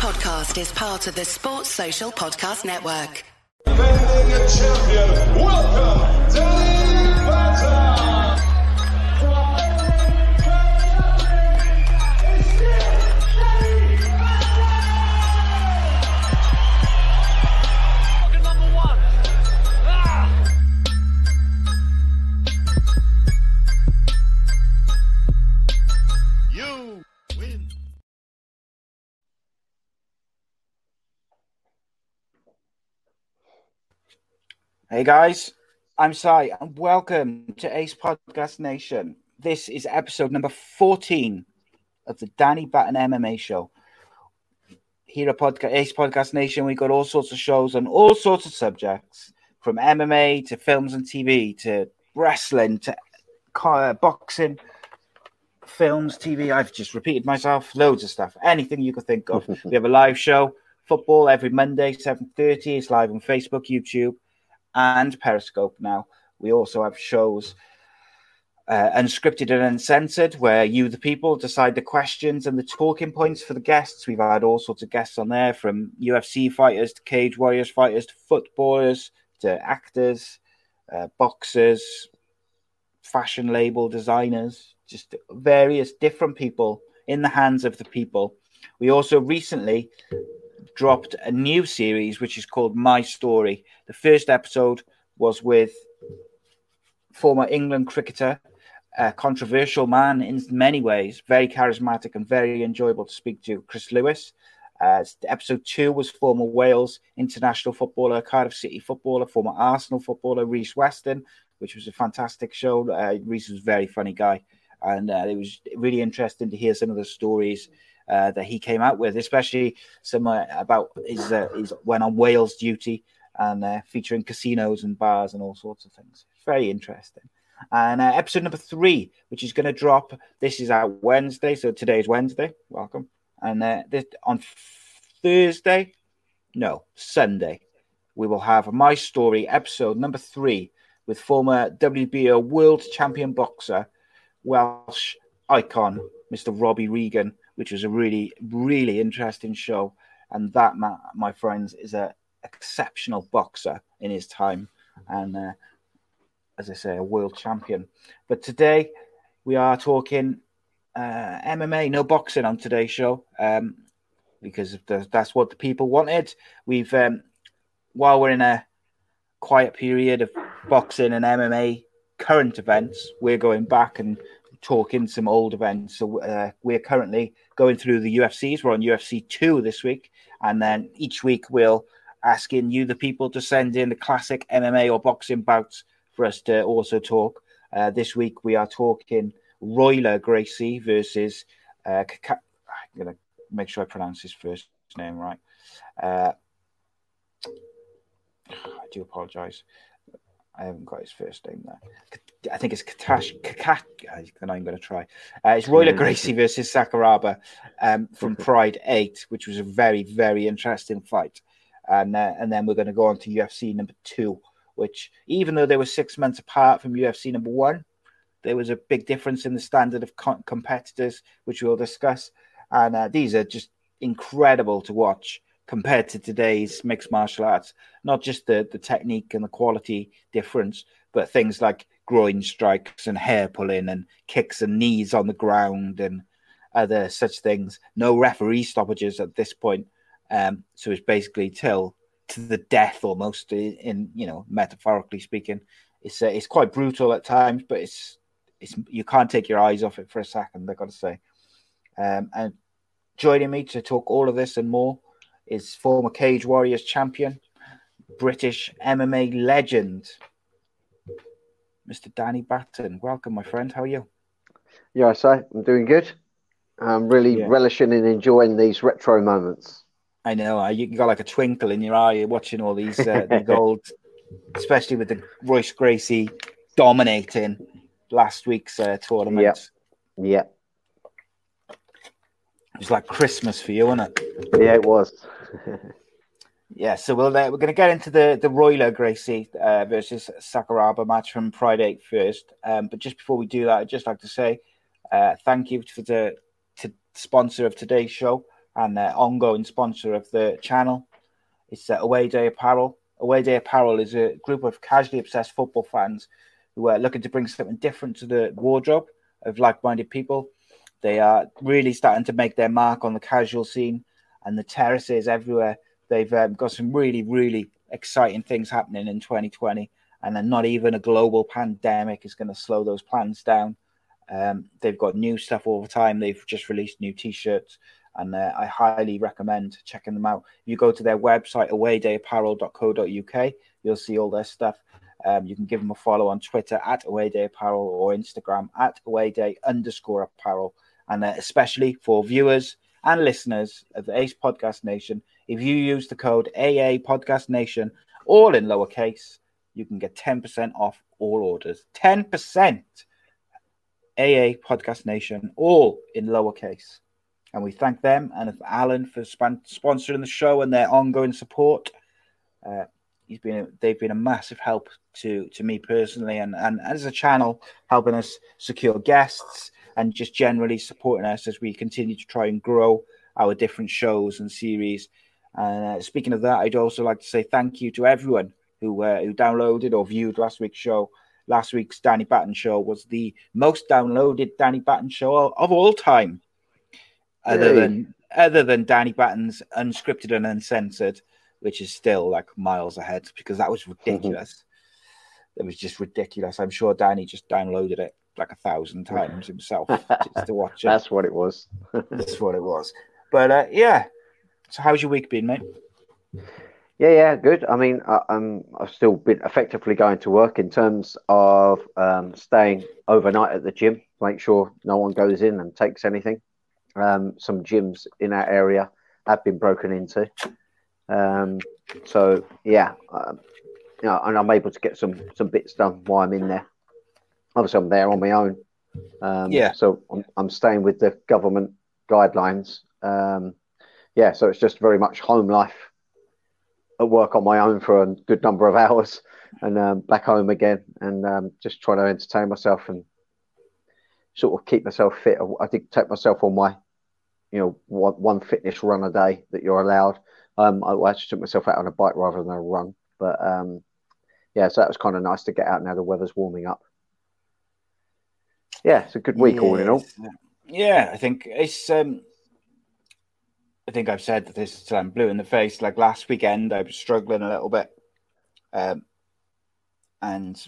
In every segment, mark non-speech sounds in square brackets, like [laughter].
podcast is part of the Sports Social Podcast Network. Defending champion, welcome, Danny Batten. Hey guys, I'm Si and welcome to Ace Podcast Nation. This is episode number 14 of the Danny Batten MMA show. Here at Podca- Ace Podcast Nation, we got all sorts of shows on all sorts of subjects from MMA to films and TV to wrestling to uh, boxing, films, TV. I've just repeated myself, loads of stuff, anything you could think of. [laughs] we have a live show, football every Monday, 7.30. It's live on Facebook, YouTube and Periscope now. We also have shows uh, unscripted and uncensored, where you, the people, decide the questions and the talking points for the guests. We've had all sorts of guests on there, from UFC fighters to cage warriors fighters to footballers to actors, uh, boxers, fashion label designers, just various different people in the hands of the people. We also recently dropped a new series which is called My Story. The first episode was with former England cricketer, a controversial man in many ways, very charismatic and very enjoyable to speak to, Chris Lewis. Uh, episode two was former Wales international footballer, Cardiff City footballer, former Arsenal footballer, Rhys Weston, which was a fantastic show. Uh, Rhys was a very funny guy, and uh, it was really interesting to hear some of the stories uh, that he came out with, especially some about his, uh, his when on Wales duty and uh, featuring casinos and bars and all sorts of things. Very interesting. And uh, episode number three, which is going to drop, this is out Wednesday, so today is Wednesday. Welcome. And this on Thursday, no, Sunday, we will have my story episode number three with former WBO world champion boxer, Welsh icon, Mr. Robbie Regan, which was a really, really interesting show. And that, my, my friends, is a exceptional boxer in his time, and uh, as I say, a world champion. But today we are talking uh, MMA, no boxing on today's show, um, because the, that's what the people wanted. We've um, while we're in a quiet period of boxing and MMA current events, we're going back and talking some old events. So uh, we're currently going through the UFCs. We're on UFC two this week, and then each week we'll asking you, the people, to send in the classic MMA or boxing bouts for us to also talk. Uh, this week we are talking Royler Gracie versus. Uh, Kaka- I'm gonna make sure I pronounce his first name right. Uh, I do apologize. I haven't got his first name there. I think it's Katash. Kakat. Then I'm going to try. Uh, it's Royler Gracie versus Sakuraba um, from Pride Eight, which was a very, very interesting fight. And uh, and then we're going to go on to UFC number two, which even though they were six months apart from UFC number one, there was a big difference in the standard of co- competitors, which we'll discuss. And uh, these are just incredible to watch compared to today's mixed martial arts. Not just the, the technique and the quality difference, but things like groin strikes and hair pulling and kicks and knees on the ground and other such things. No referee stoppages at this point. Um, so it's basically till to the death almost in, you know metaphorically speaking. It's uh, it's quite brutal at times, but it's it's you can't take your eyes off it for a second. I've got to say. Um, and joining me to talk all of this and more is former Cage Warriors champion, British MMA legend, Mr. Danny Batten. Welcome, my friend. How are you? Yeah, I say I'm doing good. I'm really Yeah. relishing and enjoying these retro moments. I know you got like a twinkle in your eye watching all these uh, these [laughs] old, especially with the Royce Gracie dominating last week's uh, tournament. Yeah. Yeah, It was like Christmas for you, wasn't it? yeah, it was. [laughs] Yeah, so we'll, uh, we're going to get into the the Royler Gracie uh, versus Sakuraba match from Pride 8 first. Um, but just before we do that, I'd just like to say uh, thank you for the to sponsor of today's show, and ongoing sponsor of the channel. It's uh, Awayday Apparel. Awayday Apparel is a group of casually obsessed football fans who are looking to bring something different to the wardrobe of like-minded people. They are really starting to make their mark on the casual scene and the terraces everywhere. They've um, got some really, really exciting things happening in 2020, and then not even a global pandemic is going to slow those plans down. Um, they've got new stuff all the time. They've just released new T-shirts, and uh, I highly recommend checking them out. You go to their website awaydayapparel.co.uk, you'll see all their stuff. Um, you can give them a follow on Twitter at Awayday Apparel or Instagram at Awayday underscore Apparel. And uh, especially for viewers and listeners of the Ace Podcast Nation, if you use the code AA Podcast Nation, all in lowercase, you can get 10% off all orders. 10%. AA Podcast Nation, all in lowercase. And we thank them and Alan for sponsoring the show and their ongoing support. Uh, he's been a, they've been a massive help to to me personally and and as a channel helping us secure guests and just generally supporting us as we continue to try and grow our different shows and series and uh, speaking of that i'd also like to say thank you to everyone who uh, who downloaded or viewed last week's show last week's danny batten show was the most downloaded danny batten show of all time other Hey. than other than danny batten's unscripted and uncensored which is still like miles ahead because that was ridiculous. It was just ridiculous. I'm sure Danny just downloaded it like a thousand times himself [laughs] just to watch it. That's what it was. [laughs] That's what it was. But uh, yeah. So how's your week been, mate? Yeah, yeah, good. I mean, I, I'm I've still been effectively going to work in terms of um, staying overnight at the gym, make sure no one goes in and takes anything. Um, some gyms in our area have been broken into, um, so yeah, um, you know, and I'm able to get some some bits done while I'm in there. Obviously, I'm there on my own. Um, Yeah. So I'm, I'm staying with the government guidelines. Um, yeah, so it's just very much home life at work on my own for a good number of hours and um, back home again and um, just trying to entertain myself and sort of keep myself fit. I did take myself on my, you know, one, one fitness run a day that you're allowed. Um, I actually took myself out on a bike rather than a run, but um, yeah, so that was kind of nice to get out now the weather's warming up. Yeah, it's a good week all in all. Yeah, I think it's. um I think I've said this till I'm blue in the face. Like last weekend, I was struggling a little bit, um, and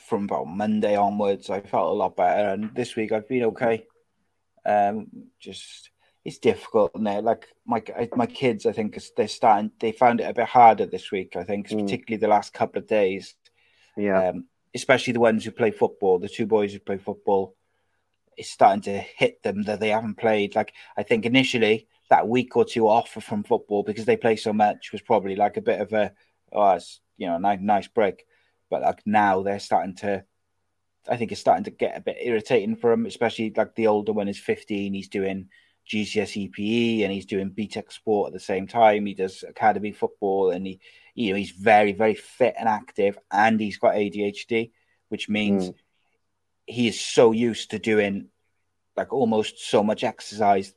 from about Monday onwards, I felt a lot better. And this week, I've been okay. Um, just it's difficult, and like my my kids, I think they're starting. They found it a bit harder this week. I think, Mm. particularly the last couple of days Yeah, um, especially the ones who play football, the two boys who play football, it's starting to hit them that they haven't played. Like I think initially that week or two off from football because they play so much was probably like a bit of a oh, you know, nice nice break. But like now they're starting to. I think it's starting to get a bit irritating for him, especially like the older one is 15. He's doing GCSE PE and he's doing BTEC sport at the same time. He does academy football and he, you know, he's very, very fit and active and he's got ADHD, which means Mm. he is so used to doing like almost so much exercise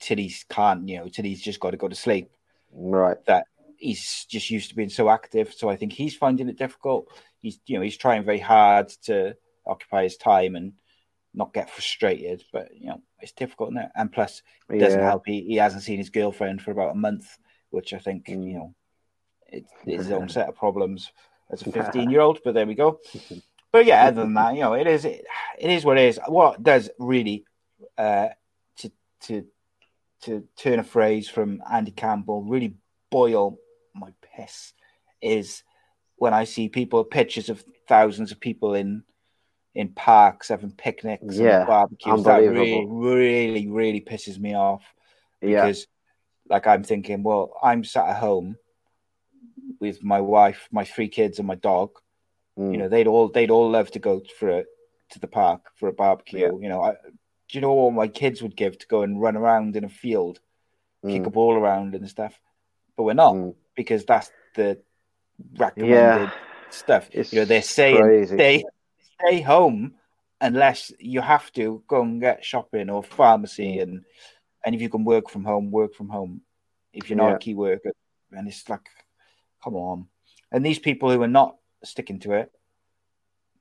till he can't, you know, till he's just got to go to sleep right. that he's just used to being so active. So I think he's finding it difficult. He's you know he's trying very hard to occupy his time and not get frustrated, but you know it's difficult now. And plus, it doesn't help. He, he hasn't seen his girlfriend for about a month, which I think Mm. you know it is [laughs] his own set of problems as a fifteen year old. But there we go. [laughs] But yeah, other than that, you know, it is it, it is what it is. What does really uh, to to to turn a phrase from Andy Campbell really boil my piss is when I see people pictures of thousands of people in in parks having picnics Yeah, and barbecues. That really, really, really pisses me off Yeah, because like I'm thinking, well, I'm sat at home with my wife, my three kids, and my dog. Mm. You know, they'd all they'd all love to go for a, to the park for a barbecue. Yeah. You know, I, do you know what my kids would give to go and run around in a field, kick Mm. a ball around and stuff? But we're not Mm. because that's the recommended Yeah. stuff. It's you know, they're saying crazy. stay stay home unless you have to go and get shopping or pharmacy and and if you can work from home, work from home. If you're not Yeah. a key worker, and it's like, come on. And these people who are not sticking to it,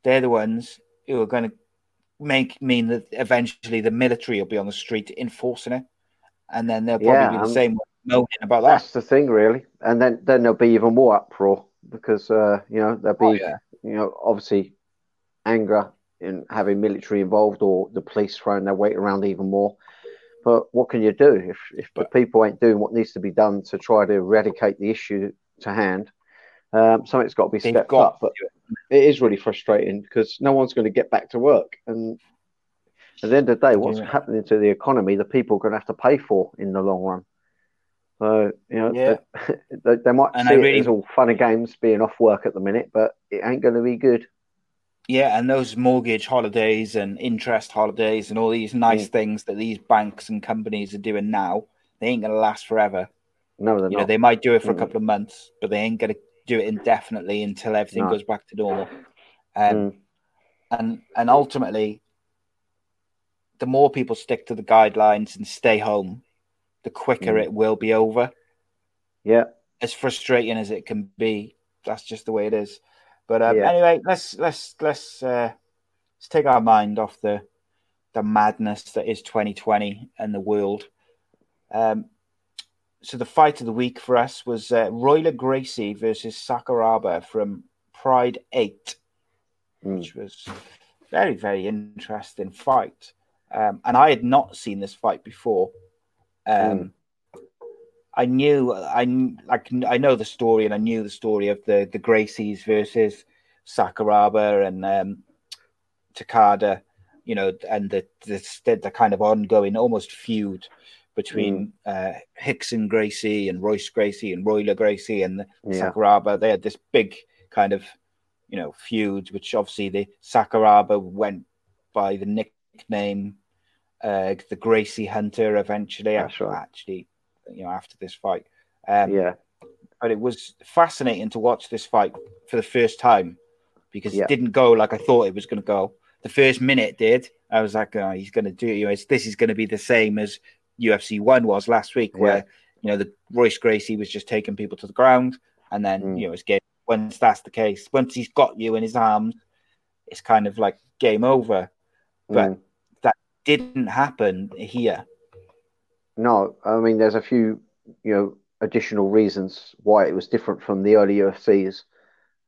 they're the ones who are going to make mean that eventually the military will be on the street enforcing it, and then they'll probably Yeah, be the same moaning about that. That's the thing, really. And then then there'll be even more uproar because uh, you know there'll be Oh, yeah. you know obviously anger in having military involved or the police throwing their weight around even more. But what can you do if if the people ain't doing what needs to be done to try to eradicate the issue to hand? Um, something's got to be stepped got up. But it is really frustrating because no one's going to get back to work. And at the end of the day, what's Yeah. happening to the economy, the people are going to have to pay for in the long run. So, you know, Yeah. they, [laughs] they, they might And see I it really- as all fun and games being off work at the minute, but it ain't going to be good. Yeah, and those mortgage holidays and interest holidays and all these nice Mm. things that these banks and companies are doing now, they ain't going to last forever. No, they're You know, they might do it for a Mm. couple of months, but they ain't going to do it indefinitely until everything No. goes back to normal. Um, Mm. And and ultimately, the more people stick to the guidelines and stay home, the quicker Mm. it will be over. Yeah, As frustrating as it can be, that's just the way it is. But um, Yeah. anyway, let's let's let's uh, let's take our mind off the the madness that is 2020 and the world. Um, so the fight of the week for us was uh, Royler Gracie versus Sakuraba from Pride Eight, Mm. which was very very interesting fight. Um, and I had not seen this fight before. Um, I knew I like I know the story, and I knew the story of the the Gracies versus Sakuraba and um, Takada, you know, and the the, the kind of ongoing almost feud between uh, and Gracie and Royce Gracie and Royler Gracie and Yeah. Sakuraba. They had this big kind of you know feud, which obviously the Sakuraba went by the nickname uh, the Gracie Hunter eventually. That's right. Actually, you know, after this fight. Um, yeah, but it was fascinating to watch this fight for the first time because Yeah. it didn't go like I thought it was going to go. The first minute did. I was like, oh, he's going to do it. You know, this is going to be the same as UFC one was last week, Yeah. where you know the Royce Gracie was just taking people to the ground, and then Mm. you know it's game. Once that's the case, once he's got you in his arms, it's kind of like game over. But Mm. that didn't happen here. No, I mean, there's a few, you know, additional reasons why it was different from the early UFCs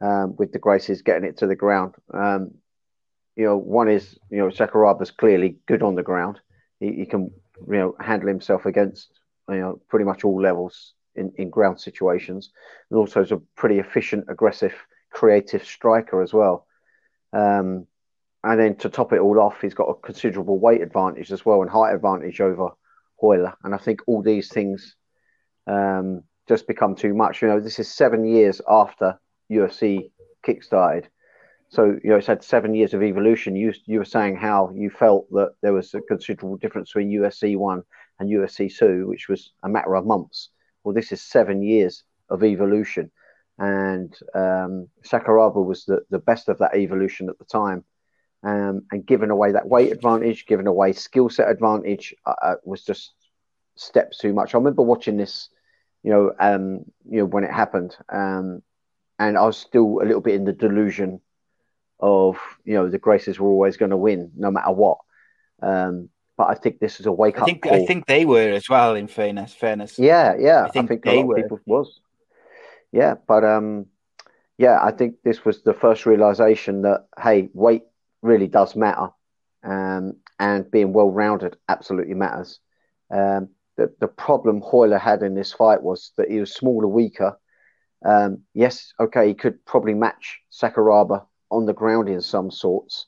um, with the Gracies getting it to the ground. Um, you know, one is, you know, Sakuraba's clearly good on the ground. He, he can, you know, handle himself against, you know, pretty much all levels in, in ground situations. And also is a pretty efficient, aggressive, creative striker as well. Um, and then to top it all off, he's got a considerable weight advantage as well and height advantage over Royler. And I think all these things um, just become too much. You know, this is seven years after UFC kickstarted. So, you know, it's had seven years of evolution. You, you were saying how you felt that there was a considerable difference between UFC 1 and UFC 2, which was a matter of months. Well, this is seven years of evolution. And um, Sakuraba was the, the best of that evolution at the time. Um, and giving away that weight advantage, giving away skill set advantage, uh, uh, was just steps too much. I remember watching this, you know, um, you know when it happened, um, and I was still a little bit in the delusion of, you know, the Gracies were always going to win no matter what. Um, but I think this is a wake I up think call. I think they were as well. In fairness, fairness. Yeah, yeah. I think a they lot were. of people was. Yeah, but um, yeah, I think this was the first realization that hey, weight really does matter, um, and being well rounded absolutely matters. Um, the the problem Royler had in this fight was that he was smaller, weaker. Um, yes, okay, he could probably match Sakuraba on the ground in some sorts,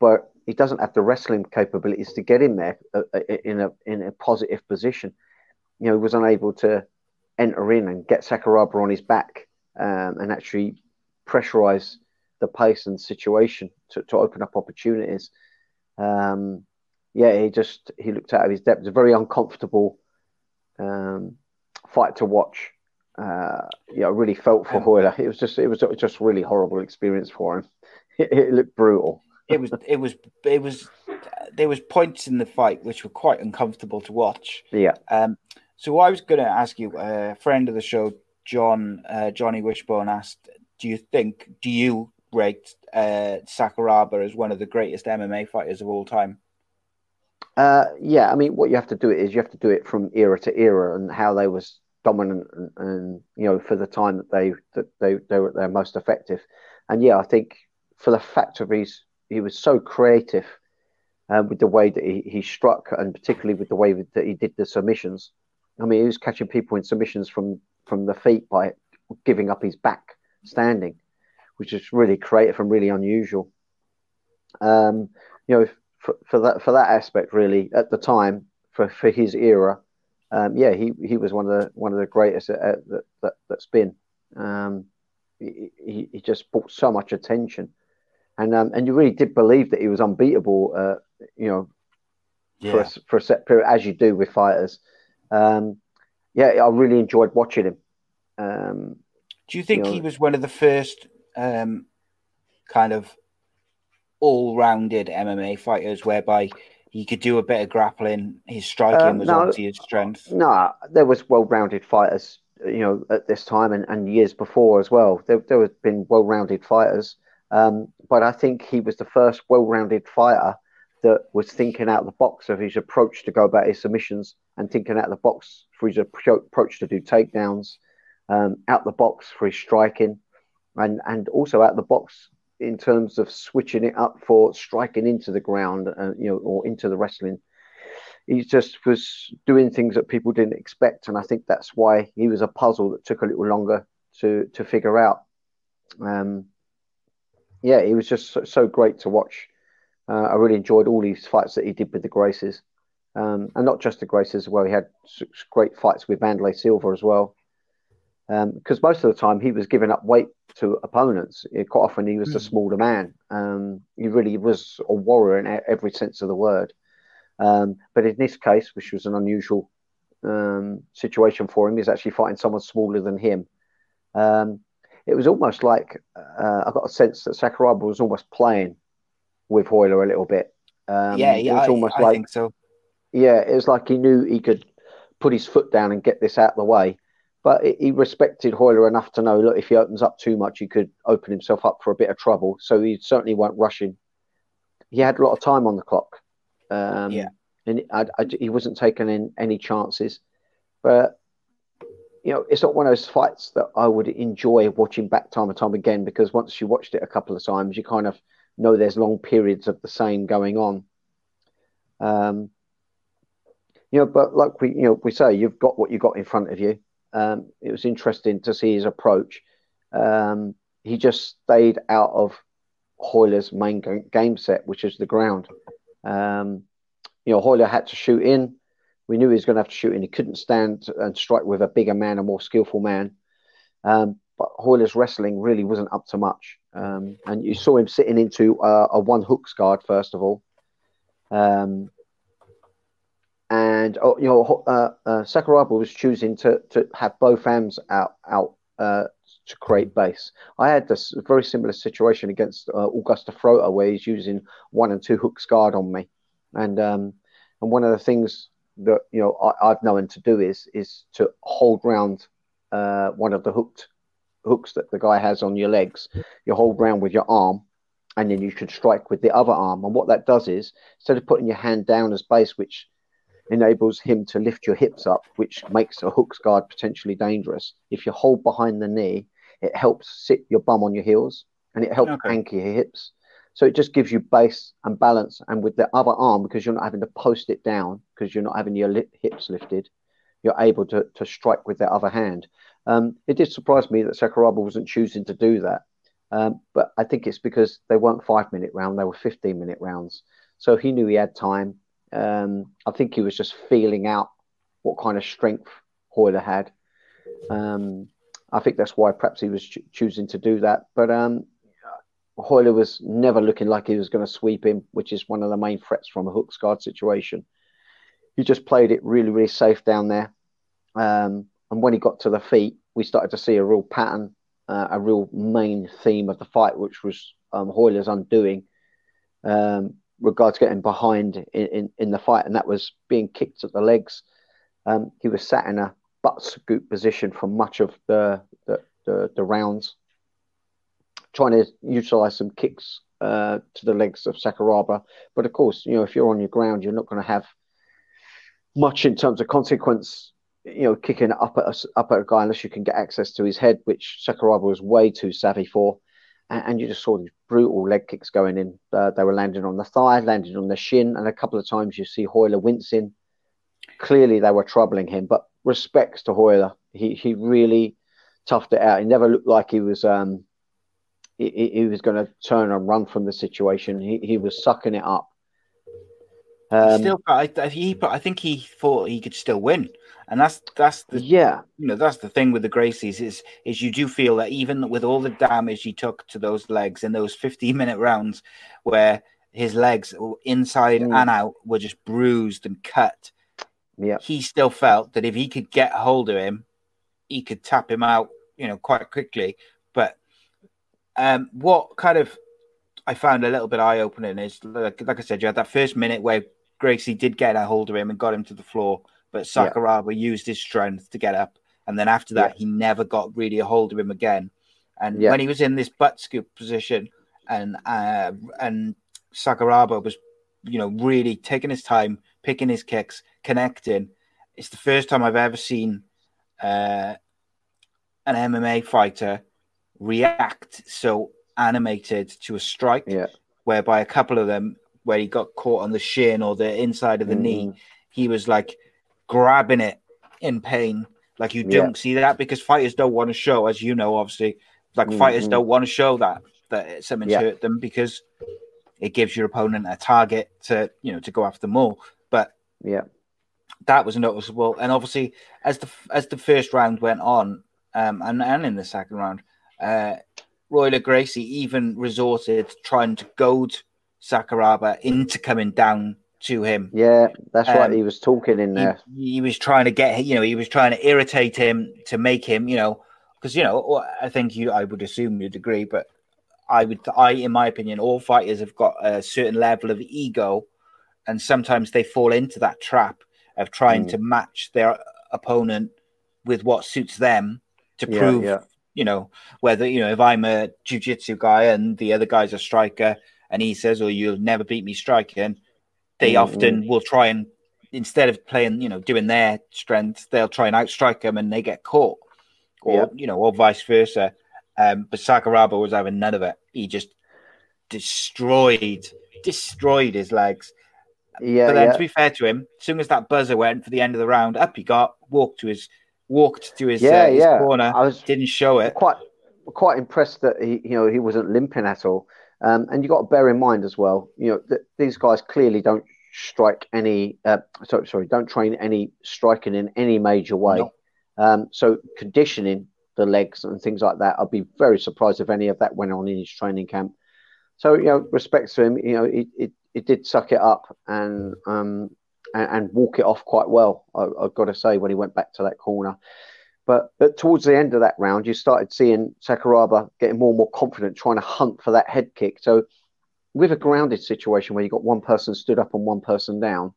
but he doesn't have the wrestling capabilities to get in there uh, uh, in a in a positive position. You know, he was unable to enter in and get Sakuraba on his back um, and actually pressurize the pace and situation to, to open up opportunities. Um, yeah, he just he looked out of his depth. It was a very uncomfortable um, fight to watch. Uh, yeah, I really felt for Royler. It was just it was just a really horrible experience for him. [laughs] It, it looked brutal. it was it was it was there was points in the fight which were quite uncomfortable to watch. Yeah. Um, so I was going to ask you, a friend of the show, John uh, Johnny Wishbone asked, "Do you think? Do you rate uh, Sakuraba as one of the greatest MMA fighters of all time?" Uh, yeah, I mean, what you have to do is you have to do it from era to era and how they was dominant and, and you know for the time that they that they they were their most effective. And yeah, I think for the fact of his he was so creative um, with the way that he, he struck and particularly with the way that he did the submissions. I mean, he was catching people in submissions from from the feet by giving up his back standing, which is really creative and really unusual. Um, you know, for, for that for that aspect, really at the time for, for his era, um, yeah, he, he was one of the one of the greatest uh, that, that that's been. Um, he, he just brought so much attention, and um, and you really did believe that he was unbeatable. Uh, you know, Yeah. for a, for a set period, as you do with fighters. Um, yeah, I really enjoyed watching him. Um, Do you think you know- he was one of the first um, kind of all-rounded MMA fighters, whereby he could do a bit of grappling, his striking Um, was no. obviously his strength? No, there was well-rounded fighters, you know, at this time and, and years before as well. There, there have been well-rounded fighters, um, but I think he was the first well-rounded fighter that was thinking out of the box of his approach to go about his submissions and thinking out of the box for his approach to do takedowns, um, out the box for his striking, and and also out of the box in terms of switching it up for striking into the ground, uh, you know, or into the wrestling he just was doing things that people didn't expect, and I think that's why he was a puzzle that took a little longer to to figure out. Um, yeah, he was just so, so great to watch. Uh, I really enjoyed all these fights that he did with the Gracies, um, and not just the Gracies well. He had great fights with Wanderlei Silva as well. Because most of the time he was giving up weight to opponents. Quite often he was the smaller man. Um, he really was a warrior in every sense of the word. Um, but in this case, which was an unusual um, situation for him, he's actually fighting someone smaller than him. Um, it was almost like uh, I got a sense that Sakuraba was almost playing with Royler a little bit. Um, yeah, it yeah, was I, almost I like think so. yeah, it was like he knew he could put his foot down and get this out of the way. But he- respected Royler enough to know, look, if he opens up too much, he could open himself up for a bit of trouble. So he certainly weren't rushing. He had a lot of time on the clock. Um, Yeah. And I, I- he wasn't taking in any chances. But, you know, it's not one of those fights that I would enjoy watching back time and time again because once you watched it a couple of times, you kind of know there's long periods of the same going on. Um, you know, but like we, you know, we say, you've got what you got in front of you. Um, it was interesting to see his approach. Um, he just stayed out of Royler's main game set, which is the ground. Um, you know, Royler had to shoot in. We knew he was going to have to shoot in. He couldn't stand and strike with a bigger man, a more skillful man. Um, but Royler's wrestling really wasn't up to much. Um, and you saw him sitting into uh, a one hooks guard, first of all. Um, and oh, you know, uh, uh, Sakuraba was choosing to to have both hands out out uh, to create base. I had this very similar situation against uh, Augusto Frota, where he's using one and two hooks guard on me, and um, and one of the things that you know I, I've known to do is is to hold round uh, one of the hooked hooks that the guy has on your legs. You hold round with your arm, and then you should strike with the other arm. And what that does is instead of putting your hand down as base, which enables him to lift your hips up, which makes a hooks guard potentially dangerous. If you hold behind the knee, it helps sit your bum on your heels and it helps Okay. anchor your hips. So it just gives you base and balance. And with the other arm, because you're not having to post it down, because you're not having your hips lifted, you're able to, to strike with the other hand. Um, it did surprise me that Sakuraba wasn't choosing to do that. Um, but I think it's because they weren't five minute round, they were 15 minute rounds. So he knew he had time. Um, I think he was just feeling out what kind of strength Royler had. Um, I think that's why perhaps he was ch- choosing to do that. But um, Royler was never looking like he was going to sweep him, which is one of the main threats from a hooks guard situation. He just played it really, really safe down there. Um, and when he got to the feet, we started to see a real pattern, uh, a real main theme of the fight, which was um, Royler's undoing. Um, regards getting behind in, in, in the fight, and that was being kicked at the legs. Um, he was sat in a butt scoot position for much of the the, the, the rounds, trying to utilize some kicks uh, to the legs of Sakuraba. But of course, you know, if you're on your ground, you're not going to have much in terms of consequence. You know, kicking up at a, up at a guy unless you can get access to his head, which Sakuraba was way too savvy for. And, and you just saw these brutal leg kicks going in. Uh, they were landing on the thigh, landing on the shin, and a couple of times you see Royler wincing. Clearly, they were troubling him. But respects to Royler, he he really toughed it out. He never looked like he was um, he, he was going to turn and run from the situation. He, he was sucking it up. Um, still, I, I, he, I think he thought he could still win, and that's that's the yeah, you know, that's the thing with the Gracies is is you do feel that even with all the damage he took to those legs in those fifteen minute rounds, where his legs inside mm. and out were just bruised and cut, yeah, he still felt that if he could get hold of him, he could tap him out, you know, quite quickly. But um, what kind of I found a little bit eye opening is like, like I said, you had that first minute where Gracie did get a hold of him and got him to the floor, but Sakuraba yeah. used his strength to get up. And then after that, yeah. he never got really a hold of him again. And yeah. when he was in this butt scoot position, and uh, and Sakuraba was, you know, really taking his time, picking his kicks, connecting. It's the first time I've ever seen uh, an MMA fighter react so animated to a strike, yeah. whereby a couple of them where he got caught on the shin or the inside of the mm. knee, he was like grabbing it in pain. Like you don't see that because fighters don't want to show, as you know, obviously, like mm-hmm. fighters don't want to show that that something's yeah. hurt them because it gives your opponent a target to you know to go after more. But yeah, that was noticeable. And obviously, as the as the first round went on, um, and and in the second round, uh, Royler Gracie even resorted trying to goad Sakuraba into coming down to him. Yeah, that's um, right. He was talking in there. He, he, was trying to get, you know, he was trying to irritate him to make him, you know, because you know, I think you, I would assume you'd agree, but I would, I, in my opinion, all fighters have got a certain level of ego, and sometimes they fall into that trap of trying mm. to match their opponent with what suits them to yeah, prove, yeah. you know, whether you know if I'm a jiu-jitsu guy and the other guy's a striker and he says, "Oh, you'll never beat me striking," they mm-hmm. often will try and instead of playing, you know, doing their strength, they'll try and outstrike them and they get caught, or you know, or vice versa. Um, but Sakuraba was having none of it. He just destroyed, destroyed his legs. Yeah. But then, yeah. to be fair to him, as soon as that buzzer went for the end of the round, up he got, walked to his, walked to his, yeah, uh, his yeah. corner. I was didn't show it. Quite, quite impressed that he, you know, he wasn't limping at all. Um, and you've got to bear in mind as well, you know, that these guys clearly don't strike any, uh, sorry, sorry, don't train any striking in any major way. No. Um, so conditioning the legs and things like that, I'd be very surprised if any of that went on in his training camp. So, you know, respect to him, you know, it, it, it did suck it up and, um, and, and walk it off quite well, I, I've got to say, when he went back to that corner. But, towards the end of that round, you started seeing Sakuraba getting more and more confident, trying to hunt for that head kick. So, with a grounded situation where you've got one person stood up and one person down,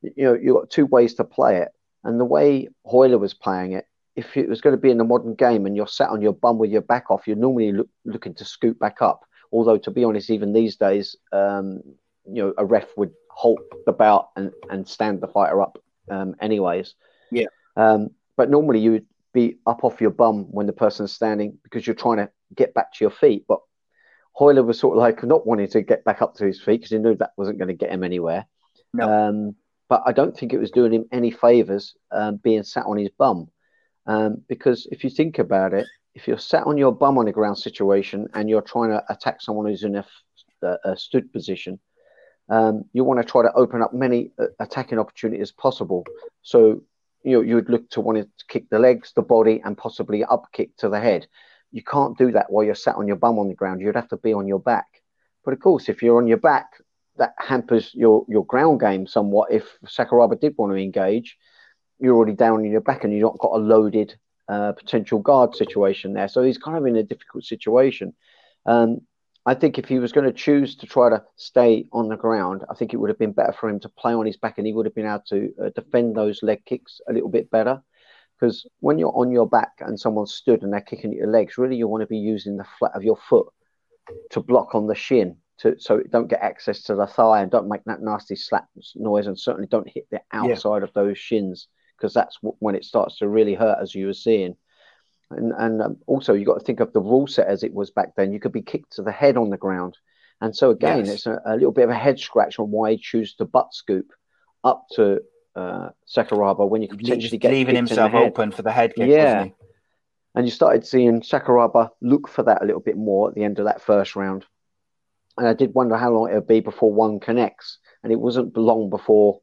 you know, you've got two ways to play it. And the way Royler was playing it, if it was going to be in the modern game and you're sat on your bum with your back off, you're normally look, looking to scoot back up. Although, to be honest, even these days, um, you know, a ref would halt the bout and, and stand the fighter up um, anyways. Yeah. Um, but normally you would be up off your bum when the person's standing because you're trying to get back to your feet. But Royler was sort of like not wanting to get back up to his feet because he knew that wasn't going to get him anywhere. No. Um, but I don't think it was doing him any favors um, being sat on his bum. Um, because if you think about it, if you're sat on your bum on a ground situation and you're trying to attack someone who's in a, a, a stood position, um, you want to try to open up many uh, attacking opportunities possible. So you know, you would look to want to kick the legs, the body, and possibly up kick to the head. You can't do that while you're sat on your bum on the ground. You'd have to be on your back. But of course, if you're on your back, that hampers your, your ground game somewhat. If Sakuraba did want to engage, you're already down on your back and you've not got a loaded uh, potential guard situation there. So he's kind of in a difficult situation. Um, I think if he was going to choose to try to stay on the ground, I think it would have been better for him to play on his back, and he would have been able to uh, defend those leg kicks a little bit better. Because when you're on your back and someone's stood and they're kicking at your legs, really you want to be using the flat of your foot to block on the shin, to so it don't get access to the thigh and don't make that nasty slap noise, and certainly don't hit the outside of those shins because that's w- when it starts to really hurt, as you were seeing. And, and um, also, you've got to think of the rule set as it was back then. You could be kicked to the head on the ground. And so, again, Yes. it's a, a little bit of a head scratch on why he chose to butt scoot up to uh, Sakuraba when you could potentially get leaving kicked in the himself open for the head kick, Yeah. And you started seeing Sakuraba look for that a little bit more at the end of that first round. And I did wonder how long it would be before one connects. And it wasn't long before,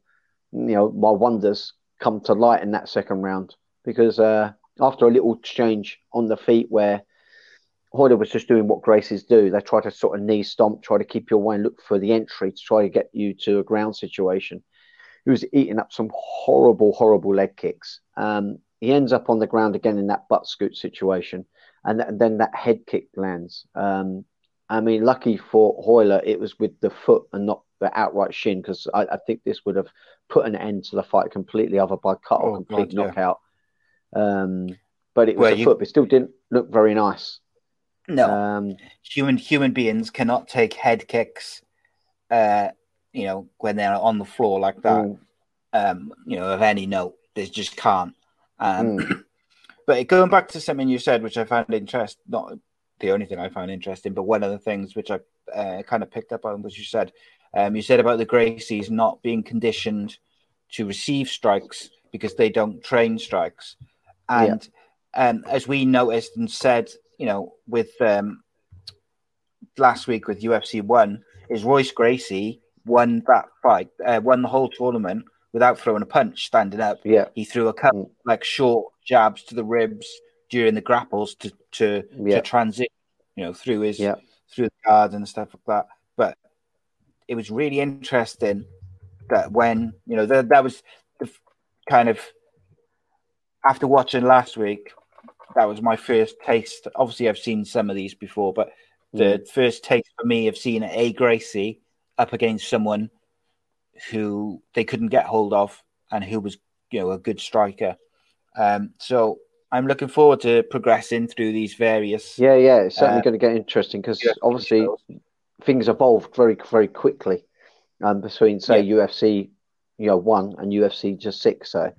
you know, my wonders come to light in that second round. Because uh, after a little exchange on the feet where Royler was just doing what Gracies do, they try to sort of knee stomp, try to keep you away and look for the entry to try to get you to a ground situation. He was eating up some horrible, horrible leg kicks. Um, he ends up on the ground again in that butt scoot situation, and, th- and then that head kick lands. Um, I mean, lucky for Hoyler, it was with the foot and not the outright shin, because I, I think this would have put an end to the fight completely, either by cut or Oh, complete God, knockout. Um, but it was Well, a you- foot, but it still didn't look very nice. No, Um, human human beings cannot take head kicks. Uh, you know, when they're on the floor like that. mm, Um, you know, of any note, they just can't. Um, mm, [clears throat] But going back to something you said, which I found interest, not the only thing I found interesting, but one of the things which I uh, kind of picked up on was you said, um, you said about the Gracies not being conditioned to receive strikes because they don't train strikes, and um, as we noticed and said, you know, with um, last week with UFC one, is Royce Gracie won that fight, uh, won the whole tournament without throwing a punch, standing up. yeah, He threw a couple Mm. like short jabs to the ribs during the grapples to to, Yeah. to transit, you know, through his Yeah. through the guards and stuff like that. But it was really interesting that when you know that that was the kind of after watching last week, that was my first taste. Obviously, I've seen some of these before, but the Mm. first taste for me of seeing a Gracie up against someone who they couldn't get hold of and who was, you know, a good striker. Um, so I'm looking forward to progressing through these various. yeah, yeah. It's certainly Uh, going to get interesting because obviously shows. things evolved very very quickly um, between say UFC you know one and UFC just six. So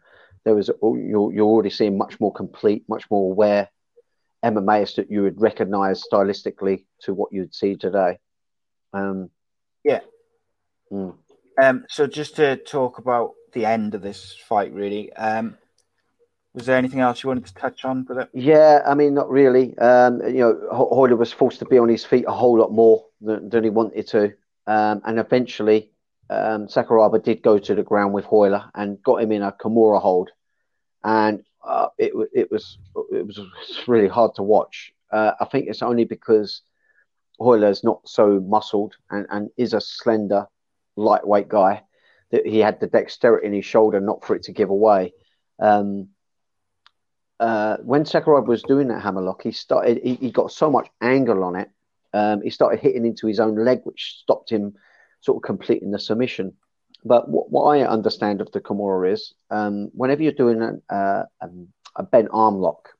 there was you're you're already seeing much more complete, much more aware MMA that you would recognise stylistically to what you'd see today. Um, Yeah. mm. Um, so just to talk about the end of this fight, really. Um, was there anything else you wanted to touch on with it? Yeah, I mean, not really. Um, you know, Ho- Royler was forced to be on his feet a whole lot more than, than he wanted to, um, and eventually, um, Sakuraba did go to the ground with Royler and got him in a Kimura hold, and uh, it it was it was really hard to watch. Uh, I think it's only because Royler's not so muscled and, and is a slender, lightweight guy that he had the dexterity in his shoulder not for it to give away. Um, uh, when Sakuraba was doing that hammerlock, he started. He, he got so much angle on it. Um, he started hitting into his own leg, which stopped him sort of completing the submission. But what, what I understand of the Kimura is, um, whenever you're doing an, uh, um, a bent arm lock,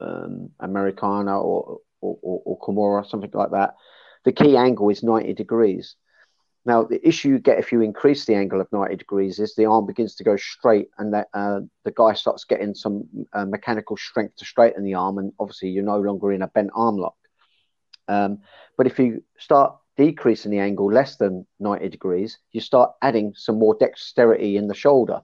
um, Americana or, or, or, or Kimura, something like that, the key angle is 90 degrees. Now, the issue you get if you increase the angle of 90 degrees is the arm begins to go straight and that uh, the guy starts getting some uh, mechanical strength to straighten the arm. And obviously, you're no longer in a bent arm lock. Um, but if you start decreasing the angle less than 90 degrees, you start adding some more dexterity in the shoulder.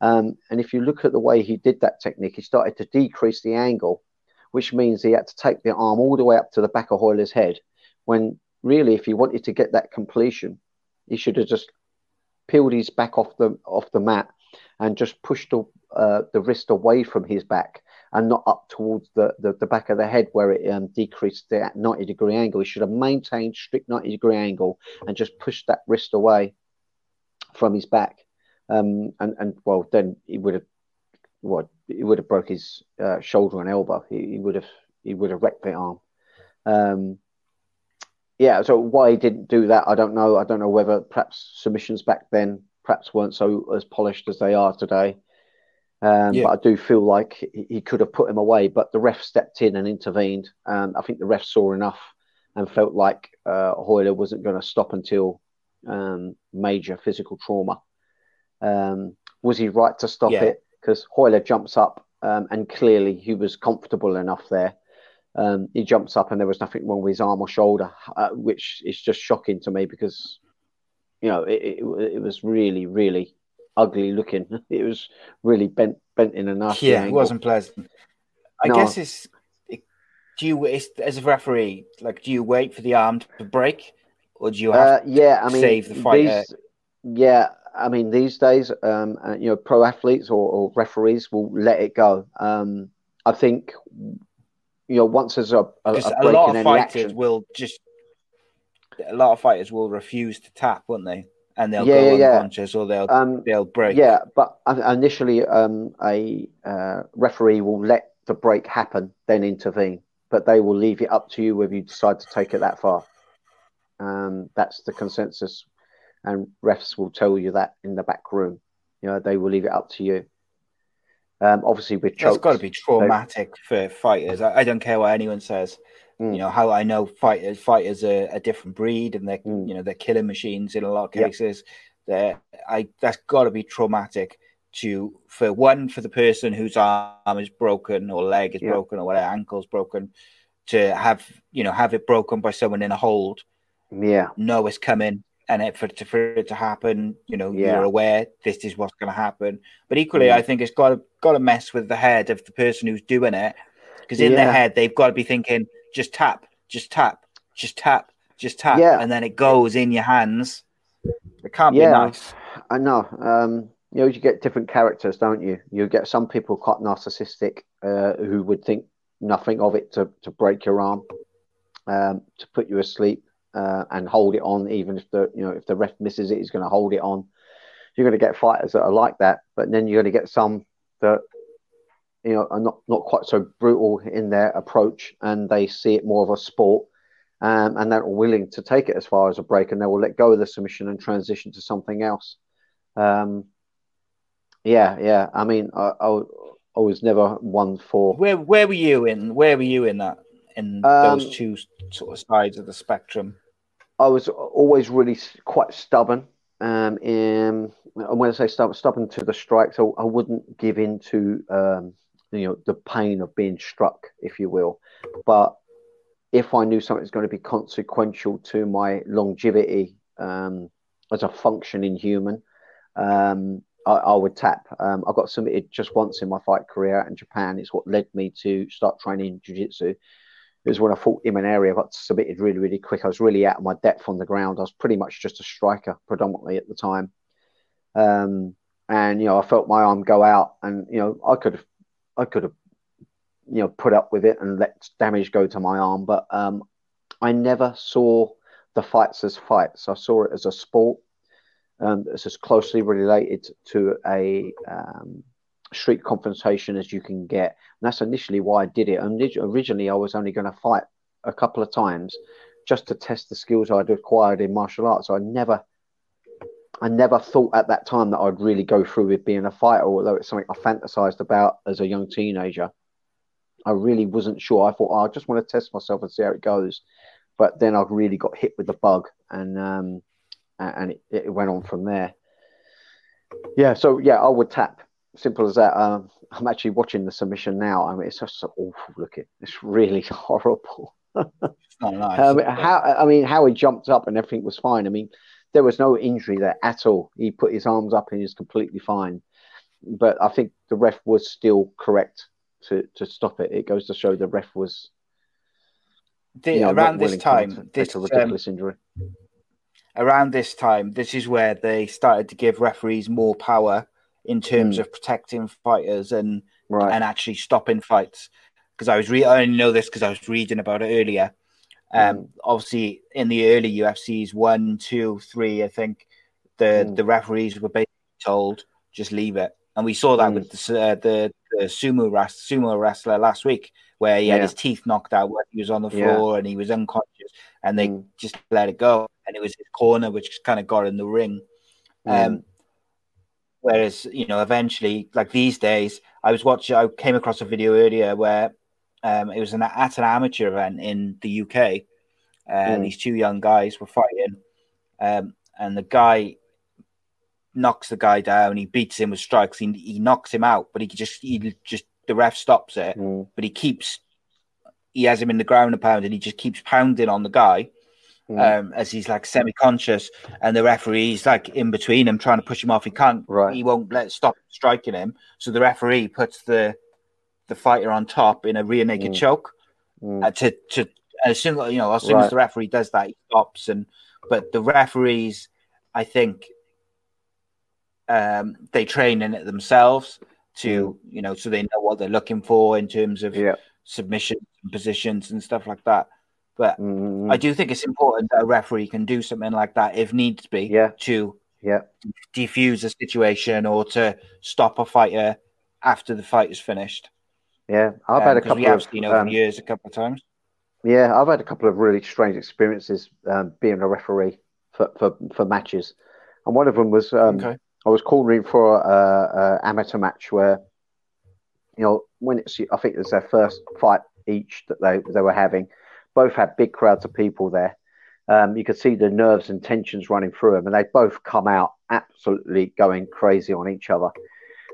Um, and if you look at the way he did that technique, he started to decrease the angle, which means he had to take the arm all the way up to the back of Royler's head. When really, if he wanted to get that completion, he should have just peeled his back off the off the mat and just pushed the, uh, the wrist away from his back and not up towards the, the, the back of the head where it um, decreased the 90 degree angle. He should have maintained strict 90 degree angle and just pushed that wrist away from his back. Um, and, and well, then he would have what he would have broke his uh, shoulder and elbow. He, he would have he would have wrecked the arm. Um, yeah, so why he didn't do that, I don't know. I don't know whether perhaps submissions back then perhaps weren't so as polished as they are today. Um, Yeah. But I do feel like he, he could have put him away, but the ref stepped in and intervened. Um, I think the ref saw enough and felt like uh, Royler wasn't going to stop until um, major physical trauma. Um, was he right to stop Yeah. it? Because Royler jumps up um, and clearly he was comfortable enough there. Um, he jumps up and there was nothing wrong with his arm or shoulder, uh, which is just shocking to me because, you know, it, it, it was really, really ugly looking. [laughs] It was really bent, bent in a nasty Yeah, it wasn't pleasant. I No. guess it's it, do you it's, as a referee like do you wait for the arm to break or do you have Uh, yeah, I mean, save the fighter? these, yeah, I mean, these days, um, uh, you know, pro athletes or, or referees will let it go. Um, I think, you know, once there's a, a, a Because a, break lot in of any fighters action, will just a lot of fighters will refuse to tap, won't they? And they'll Yeah, go yeah, yeah. unconscious or they'll um, they'll break. Yeah, but initially, um, a uh, referee will let the break happen, then intervene. But they will leave it up to you whether you decide to take it that far. Um, that's the consensus, and refs will tell you that in the back room. You know, they will leave it up to you. Um, obviously, with chokes, got to be traumatic for fighters. I, I don't care what anyone says. Mm. You know how I know fighters. Fighters are a different breed, and they're Mm. you know they're killing machines in a lot of cases. They're, I that's got to be traumatic to for one for the person whose arm is broken or leg is Yeah. broken or whatever ankle's broken to have you know have it broken by someone in a hold. yeah, Know it's coming. And it, for, to, for it to happen, you know, Yeah. you're aware this is what's going to happen. But equally, Mm. I think it's got to got to mess with the head of the person who's doing it, because in their head they've got to be thinking, just tap, just tap, just tap, just tap, Yeah. and then it goes in your hands. It can't Yeah. be nice. I know. Um, you know, you get different characters, don't you? You get some people quite narcissistic uh, who would think nothing of it to, to break your arm, um, to put you asleep uh, and hold it on, even if the you know if the ref misses it, he's going to hold it on. You're going to get fighters that are like that, but then you're going to get some that you know are not not quite so brutal in their approach, and they see it more of a sport. Um, and they're willing to take it as far as a break, and they will let go of the submission and transition to something else. Um, yeah, yeah. I mean, I, I, I was never one for. Where where were you in? Where were you in that? In Um, those two sort of sides of the spectrum. I was always really quite stubborn. Um, in, and when I say stubborn, stubborn to the strikes, I, I wouldn't give in to um, you know the pain of being struck, if you will. But if I knew something was going to be consequential to my longevity um, as a functioning human, um, I, I would tap. Um, I got submitted just once in my fight career out in Japan. It's what led me to start training jiu-jitsu. It was when I fought in an area, I got submitted really, really quick. I was really out of my depth on the ground. I was pretty much just a striker predominantly at the time. Um, and, you know, I felt my arm go out and, you know, I could have, I could have, you know, put up with it and let damage go to my arm. But um, I never saw the fights as fights. I saw it as a sport. Um, it's as closely related to a um, street confrontation as you can get. And that's initially why I did it. And originally, I was only going to fight a couple of times just to test the skills I'd acquired in martial arts. So I never, I never thought at that time that I'd really go through with being a fighter, although it's something I fantasized about as a young teenager. I really wasn't sure. I thought, oh, I just want to test myself and see how it goes. But then I really got hit with the bug, and um, and it, it went on from there. Yeah, so yeah, I would tap. Simple as that. Um, I'm actually watching the submission now. I mean, it's just so awful looking. It's really [laughs] horrible. It's not nice. Um, how I mean, how he jumped up and everything was fine. I mean, there was no injury there at all. He put his arms up and he was completely fine. But I think the ref was still correct to, to stop it. It goes to show the ref was The- you know, around this time, this a um, injury. around this time, this is where they started to give referees more power in terms Mm. of protecting fighters and Right. and actually stopping fights. Because I was re- I only know this because I was reading about it earlier. Um. Obviously, in the early UFCs, one, two, three, I think the Mm. the referees were basically told just leave it, and we saw that Mm. with the, uh, the the sumo ras- sumo wrestler last week, where he had Yeah. his teeth knocked out when he was on the Yeah. floor and he was unconscious, and they Mm. just let it go, and it was his corner which kind of got in the ring. Mm. Um, whereas you know, eventually, like these days, I was watching. I came across a video earlier where um, it was an, at an amateur event in the UK, and Mm. these two young guys were fighting, um, and the guy knocks the guy down. He beats him with strikes. He, he knocks him out, but he just he just the ref stops it, Mm. but he keeps he has him in the ground and pound, and he just keeps pounding on the guy Mm. um, as he's like semi-conscious, and the referee's like in between him, trying to push him off. He can't. Right. He won't let stop striking him. So the referee puts the the fighter on top in a rear naked Mm. choke. Mm. Uh, to to as soon you know as soon as the referee does that, he stops. And but the referees, I think, um, they train in it themselves to you know so they know what they're looking for in terms of Mm. Yeah. submissions positions and stuff like that. But Mm. I do think it's important that a referee can do something like that if needs be Yeah. to Yeah. defuse a situation or to stop a fighter after the fight is finished. Yeah. I've Um, had a couple we have of seen over um, years a couple of times. Yeah, I've had a couple of really strange experiences um, being a referee for, for, for matches, and one of them was um, okay. I was calling for a, a amateur match where, you know, when it's I think it was their first fight each that they they were having, both had big crowds of people there. Um, you could see the nerves and tensions running through them, and they both come out absolutely going crazy on each other.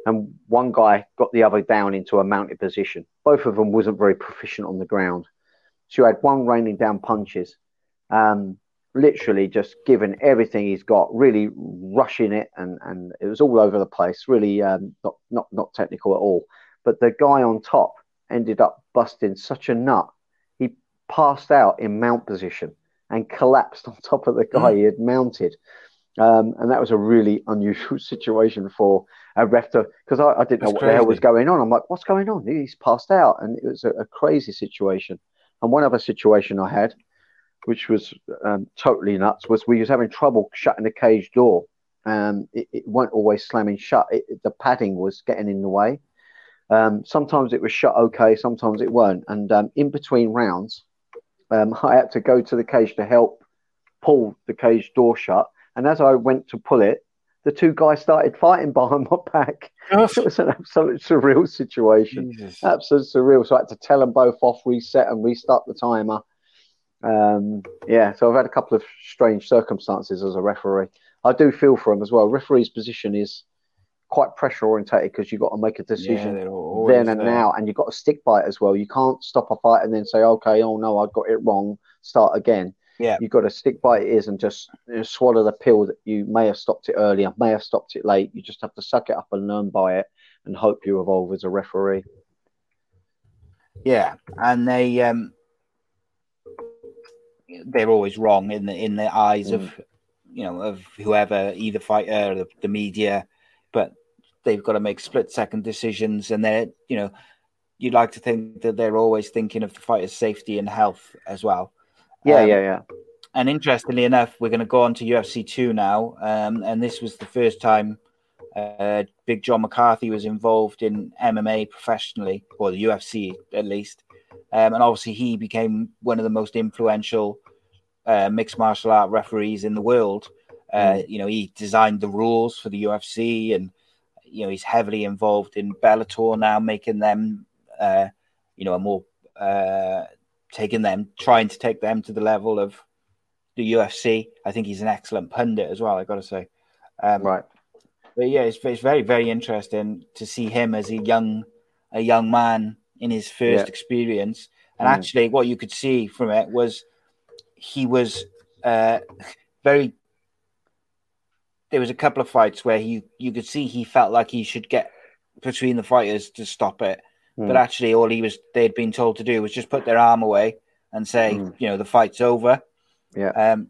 And one guy got the other down into a mounted position. Both of them wasn't very proficient on the ground. So you had one raining down punches, um, literally just giving everything he's got, really rushing it, and, and it was all over the place. Really um, not not not technical at all. But the guy on top ended up busting such a nut. He passed out in mount position and collapsed on top of the guy he had mounted. Um, and that was a really unusual [laughs] situation for a ref to because I, I didn't know That's what the hell was going on. I'm like, what's going on? He's passed out, and it was a, a crazy situation. And one other situation I had, which was um, totally nuts, was we was having trouble shutting the cage door. Um, it, it weren't always slamming shut. It, it- the padding was getting in the way. Um, sometimes it was shut okay, sometimes it weren't. And um, in between rounds, um, [laughs] I had to go to the cage to help pull the cage door shut. And as I went to pull it, the two guys started fighting [laughs] behind my back. [laughs] It was an absolute surreal situation Jesus. absolute surreal. So I had to tell them both off, reset and restart the timer. Um, yeah, so I've had a couple of strange circumstances as a referee. I do feel for them as well. Referee's position is quite pressure orientated because you've got to make a decision they're then and there. now, and you've got to stick by it as well. You can't stop a fight and then say, "Okay, oh no, I got it wrong, start again." Yeah. you've got to stick by it is and just swallow the pill that you may have stopped it earlier, may have stopped it late. You just have to suck it up and learn by it, and hope you evolve as a referee. Yeah, and they um they're always wrong in the in the eyes of Mm. you know of whoever, either fighter or the, the media, but they've got to make split second decisions, and they're you know you'd like to think that they're always thinking of the fighter's safety and health as well. Yeah, Um, yeah, yeah. And interestingly enough, we're going to go on to UFC two now, um, and this was the first time uh, Big John McCarthy was involved in MMA professionally, or the UFC at least. Um, and obviously, he became one of the most influential uh, mixed martial art referees in the world. Uh, You know, he designed the rules for the UFC, and you know he's heavily involved in Bellator now, making them, uh, you know, a more uh, taking them, trying to take them to the level of the UFC. I think he's an excellent pundit as well. I got to say, um, Right. but yeah, it's, it's very very interesting to see him as a young a young man in his first Yeah. experience. And Mm. actually, what you could see from it was he was uh, very. There was a couple of fights where he you could see he felt like he should get between the fighters to stop it, but Mm. actually all he was they'd been told to do was just put their arm away and say, Mm. you know, the fight's over. Yeah. Um,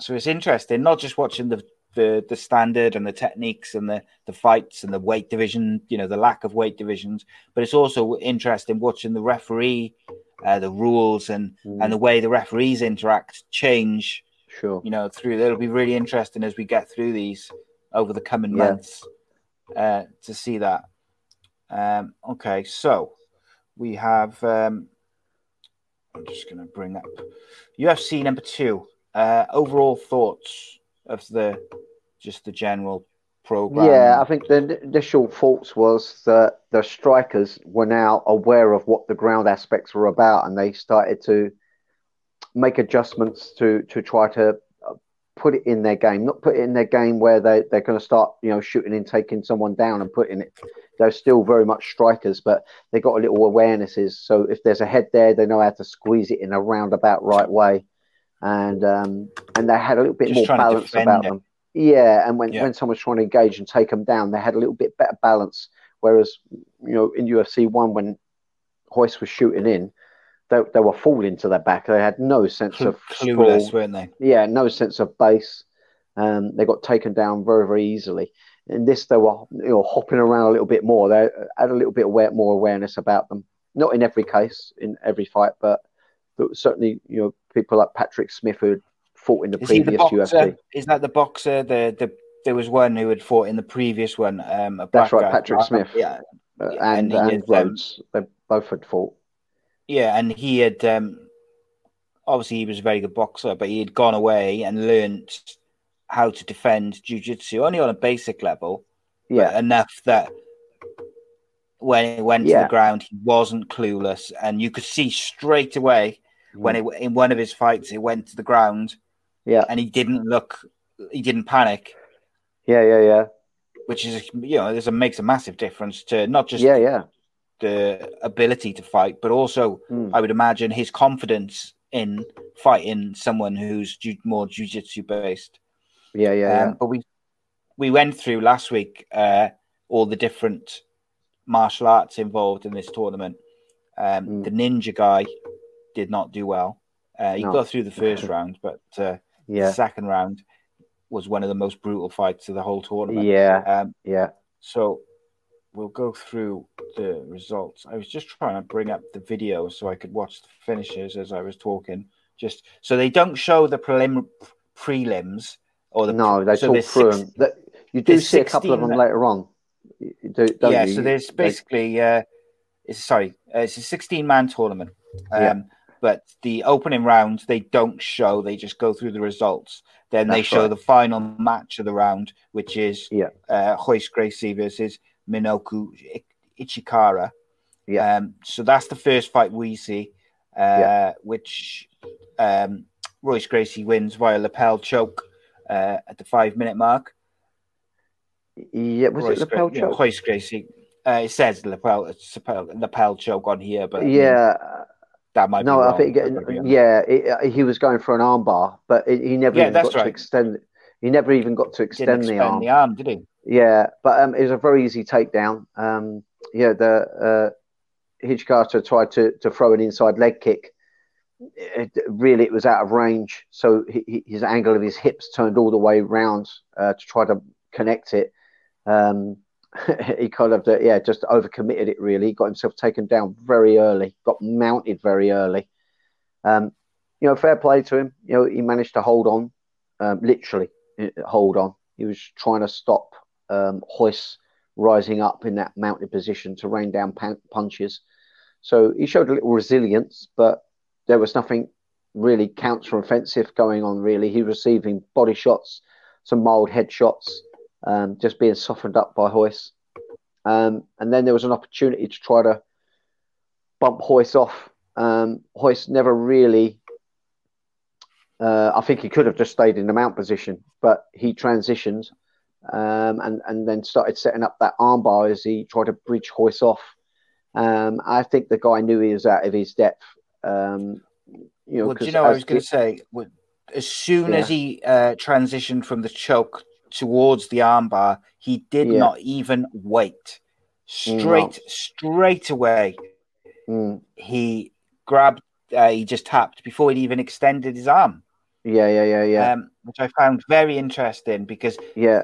so it's interesting, not just watching the, the the standard and the techniques and the the fights and the weight division, you know, the lack of weight divisions, but it's also interesting watching the referee, uh, the rules and Mm. and the way the referees interact change. Sure. You know, through it'll be really interesting as we get through these over the coming Yeah. months. uh, to see that. Um, okay, so we have. Um, I'm just going to bring up UFC number two. Uh, overall thoughts of the just the general program. Yeah, I think the initial thoughts was that the strikers were now aware of what the ground aspects were about, and they started to make adjustments to to try to put it in their game, not put it in their game where they they're going to start you know shooting and taking someone down and putting it. They're still very much strikers, but they got a little awarenesses. So if there's a head there, they know how to squeeze it in a roundabout right way, and um, and they had a little bit Just more balance about it. them. Yeah, and when, Yeah. when someone's trying to engage and take them down, they had a little bit better balance. Whereas, you know, in UFC one, when Royce was shooting in, they, they were falling to their back. They had no sense of clueless, weren't they? Yeah, no sense of base. Um, they got taken down very, very easily. In this, they were you know hopping around a little bit more. They had a little bit aware, more awareness about them. Not in every case, in every fight, but, certainly, you know, people like Patrick Smith who fought in the Is he the previous? UFC. Is that the boxer? The the there was one who had fought in the previous one. Um, a That's right, guy. Patrick Uh, Smith. Yeah, Uh, and and and um, they both had fought. Yeah, and he had um, obviously he was a very good boxer, but he had gone away and learned how to defend jiu-jitsu only on a basic level, Yeah, enough that when he went to the ground, he wasn't clueless, and you could see straight away when it, in one of his fights, he went to the ground yeah, and he didn't look, he didn't panic. yeah, yeah, yeah, which is you know this makes a massive difference to not just yeah, yeah. The ability to fight, but also Mm. I would imagine his confidence in fighting someone who's ju- more jiu-jitsu based. Yeah, yeah, Um, But we we went through last week uh, all the different martial arts involved in this tournament. Um, Mm. The ninja guy did not do well. Uh, he No. got through the first round, but uh, yeah, the second round was one of the most brutal fights of the whole tournament. yeah, Um, yeah. so we'll go through the results. I was just trying to bring up the video so I could watch the finishes as I was talking. Just so they don't show the prelim prelims or the No, they so talk through six- them. You do see a couple of them later on. Do, don't yeah. you? So there's basically uh, it's sorry, uh, it's a 16 man tournament. Um, Yeah. But the opening round they don't show; they just go through the results. Then they show right. the final match of the round, which is Yeah. uh, Royce Gracie versus Minoki Ichihara. Yeah. Um, so that's the first fight we see, uh, Yeah. which um, Royce Gracie wins via lapel choke uh, at the five minute mark. yeah, was Royce it the Gra- Pel you know, choke? Royce Gracie. Uh, it says lapel, it's lapel, lapel choke on here, but Yeah, that might no, I think That might be wrong. yeah, it, uh, he was going for an armbar, but it, he never Yeah, got to right. extend. He never even got to didn't extend the arm. the arm, did he? Yeah, but um, it was a very easy takedown. Um, yeah, the uh, Hitchcarter tried to, to throw an inside leg kick. It, really, it was out of range. So he, his angle of his hips turned all the way round uh, to try to connect it. Um, [laughs] he kind of, uh, yeah, just overcommitted it really. Got himself taken down very early, got mounted very early. Um, you know, fair play to him. You know, he managed to hold on, um, literally uh, hold on. He was trying to stop um, Royce rising up in that mounted position to rain down pan- punches. So he showed a little resilience, but there was nothing really counter-offensive going on. Really, he was receiving body shots, some mild head shots, um, just being softened up by Royce. Um, and then there was an opportunity to try to bump Royce off. Um, Royce never really. Uh, I think he could have just stayed in the mount position, but he transitioned um, and and then started setting up that armbar as he tried to bridge Royce off. Um, I think the guy knew he was out of his depth. Um, you know, Well, do you know, I was going to say, as soon Yeah. as he uh, transitioned from the choke towards the armbar, he did Yeah. not even wait. Straight, straight away, Mm, he grabbed, uh, he just tapped before he'd even extended his arm, yeah, yeah, yeah, yeah, um, which I found very interesting because yeah,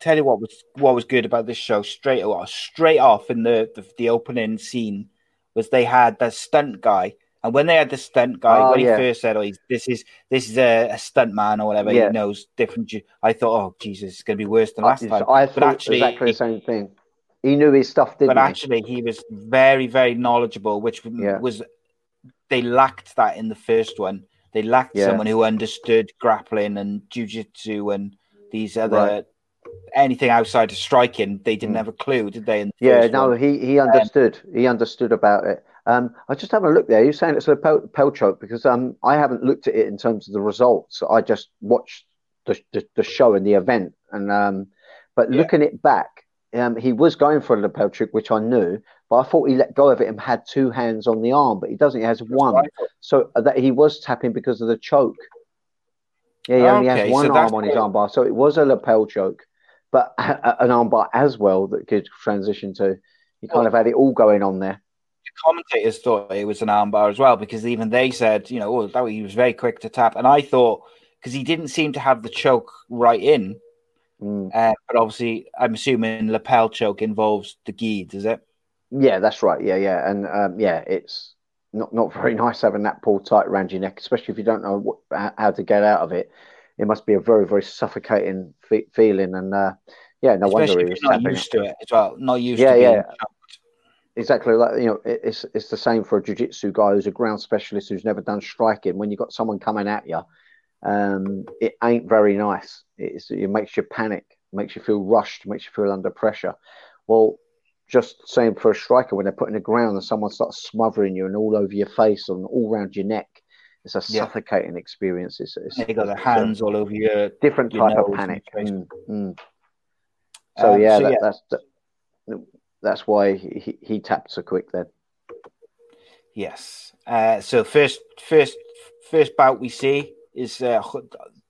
tell you what was what was good about this show straight off, straight off in the, the the opening scene was they had the stunt guy And when they had the stunt guy, Oh, when he yeah. first said, "Oh, he's, this is this is a, a stunt man or whatever," Yeah. he knows different. I thought, "Oh, Jesus, it's going to be worse than last I, time." I but thought actually, exactly the same thing. He knew his stuff, didn't but he? actually, he was very, very knowledgeable, which Yeah. was they lacked that in the first one. They lacked Yeah. someone who understood grappling and jujitsu and these other Right. anything outside of striking. They didn't Mm. have a clue, did they? Yeah, no, one? he he understood. he understood about it. Um, I just having a look there. You're saying it's a pel, choke because um, I haven't looked at it in terms of the results. I just watched the the, the show and the event, and um, but Yeah. looking it back, um, he was going for a lapel choke, which I knew, but I thought he let go of it and had two hands on the arm, but he doesn't. He has one, what I thought. so uh, that he was tapping because of the choke. Yeah, he only has one so arm on his armbar, so it was a lapel choke, but a- [laughs] a- an armbar as well that could transition to. He kind Well- of had it all going on there. The commentators thought it was an armbar as well because even they said, you know, oh, that he was very quick to tap, and I thought because he didn't seem to have the choke right in, Mm. uh, but obviously I'm assuming lapel choke involves the gi, does it? Yeah, that's right. Yeah, yeah, and um, yeah, it's not not very [laughs] nice having that pulled tight around your neck, especially if you don't know what, how to get out of it. It must be a very very suffocating fe- feeling, and uh, yeah, no wonder Especially he was you're not used to it as well, not used Yeah, to yeah. Exactly, like you know, it, it's it's the same for a jiu-jitsu guy who's a ground specialist who's never done striking. When you got someone coming at you, um, it ain't very nice. It's, it makes you panic, makes you feel rushed, makes you feel under pressure. Well, just same for a striker when they're putting the ground and someone starts smothering you and all over your face and all around your neck. It's a Yeah. suffocating experience. It's, it's, They got their hands all over your. different your type of panic. Mm, mm. So Um, yeah, so that, yeah. that's that, that's why he, he, he tapped so quick then. Yes. Uh, so first, first, first bout we see is uh,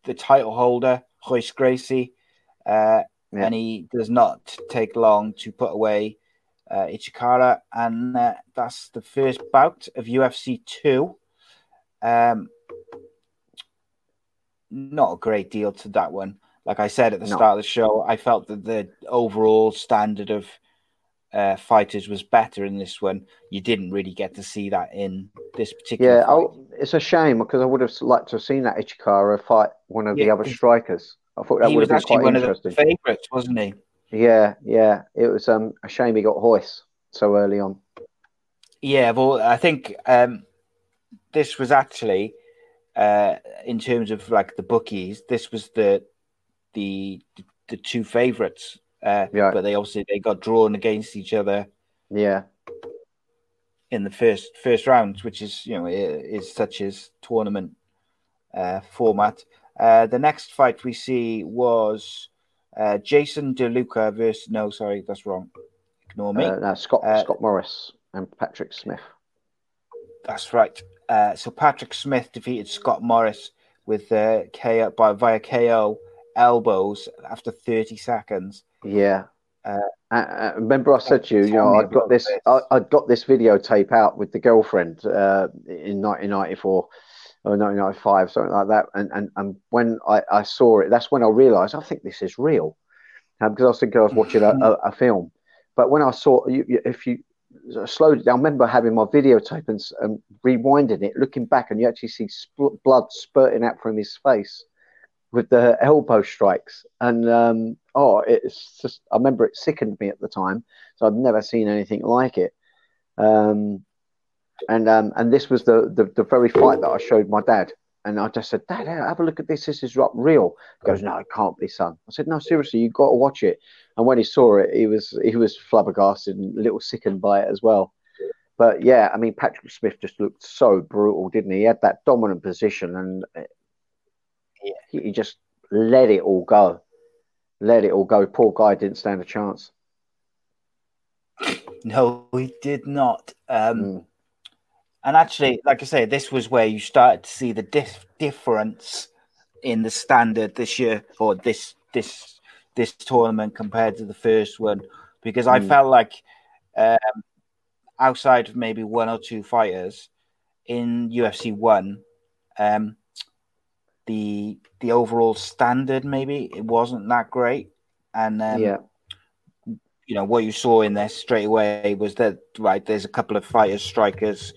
the title holder Royce Gracie, uh, Yeah. and he does not take long to put away uh, Ichihara, and uh, that's the first bout of UFC two. Um, not a great deal to that one. Like I said at the No. start of the show, I felt that the overall standard of uh, fighters was better in this one. You didn't really get to see that in this particular. Yeah, oh, it's a shame because I would have liked to have seen that Ichihara fight one of the Yeah, other 'cause strikers. I thought that would was have been actually quite one interesting. of the favourites, wasn't he? Yeah, yeah, it was um, a shame he got Royce so early on. Yeah, well, I think um, this was actually, uh, in terms of like the bookies, this was the the the two favourites. Uh, Yeah. But they obviously they got drawn against each other Yeah, in the first first round, which is you know is such as tournament uh, format. Uh, the next fight we see was uh, Jason DeLuca versus no, sorry, that's wrong. Ignore me. uh, no, Scott Uh, Scott Morris and Patrick Smith. That's right. Uh, so Patrick Smith defeated Scott Morris with uh, KO by via KO elbows after 30 seconds. Yeah. Uh, remember, I said to you, you know, I'd got this, this. I, I'd got this videotape out with the girlfriend uh, in 1994 or 1995, something like that. And and, and when I, I saw it, that's when I realised I think this is real, um, because I was thinking I was watching a, a, a film. But when I saw, you, if you slowed it down, I remember having my videotape and, and rewinding it, looking back, and you actually see blood spurting out from his face with the elbow strikes. And um, oh, it's just, I remember it sickened me at the time. So I'd never seen anything like it. Um, and um, and this was the, the, the very fight that I showed my dad. And I just said, Dad, have a look at this. This is real. He goes, No, it can't be, son. I said, No, seriously, you've got to watch it. And when he saw it, he was he was flabbergasted and a little sickened by it as well. But yeah, I mean, Patrick Smith just looked so brutal, didn't he? He had that dominant position and he, he just let it all go. Let it all go. Poor guy didn't stand a chance. No, he did not. Um, Mm. And actually, like I say, this was where you started to see the dif- difference in the standard this year or this this this tournament compared to the first one, because I Mm. felt like um, outside of maybe one or two fighters in UFC one, um, the the overall standard maybe it wasn't that great, and um, yeah, you know what you saw in there straight away was that right there's a couple of fighters strikers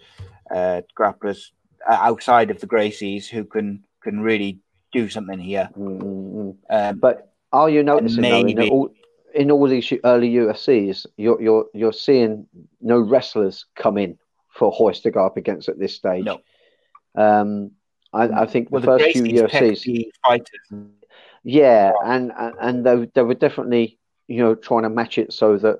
uh, grapplers uh, outside of the Gracies who can can really do something here. Mm-mm. Um, But are you noticing though, in, all, in all these early UFCs, you're you're you're seeing no wrestlers come in for Royce to go up against at this stage? No. Um, I, I think well, the the first few UFCs, fighters. yeah, and and, and they, they were definitely you know trying to match it so that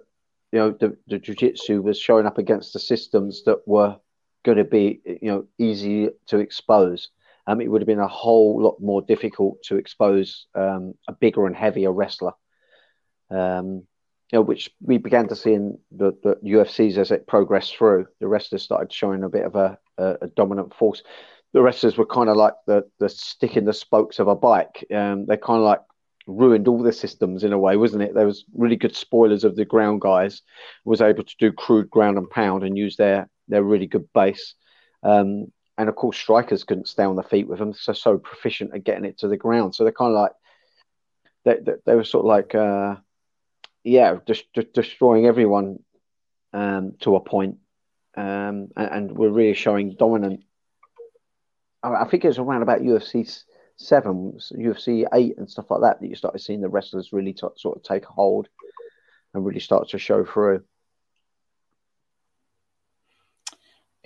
you know the the jiu-jitsu was showing up against the systems that were going to be you know easy to expose. Um, it would have been a whole lot more difficult to expose um, a bigger and heavier wrestler. Um, you know, which we began to see in the, the UFCs as it progressed through. The wrestlers started showing a bit of a, a, a dominant force. The wrestlers were kind of like the the stick in the spokes of a bike. Um, they kind of like ruined all the systems in a way, wasn't it? There was really good spoilers of the ground guys, was able to do crude ground and pound and use their their really good base. Um, and of course, strikers couldn't stay on the feet with them, so so proficient at getting it to the ground. So they're kind of like they, they, they were sort of like uh, yeah, just, just destroying everyone um, to a point. Um, and, and we're really showing dominant. I, I think it was around about UFC seven, UFC eight, and stuff like that that you started seeing the wrestlers really t- sort of take hold and really start to show through.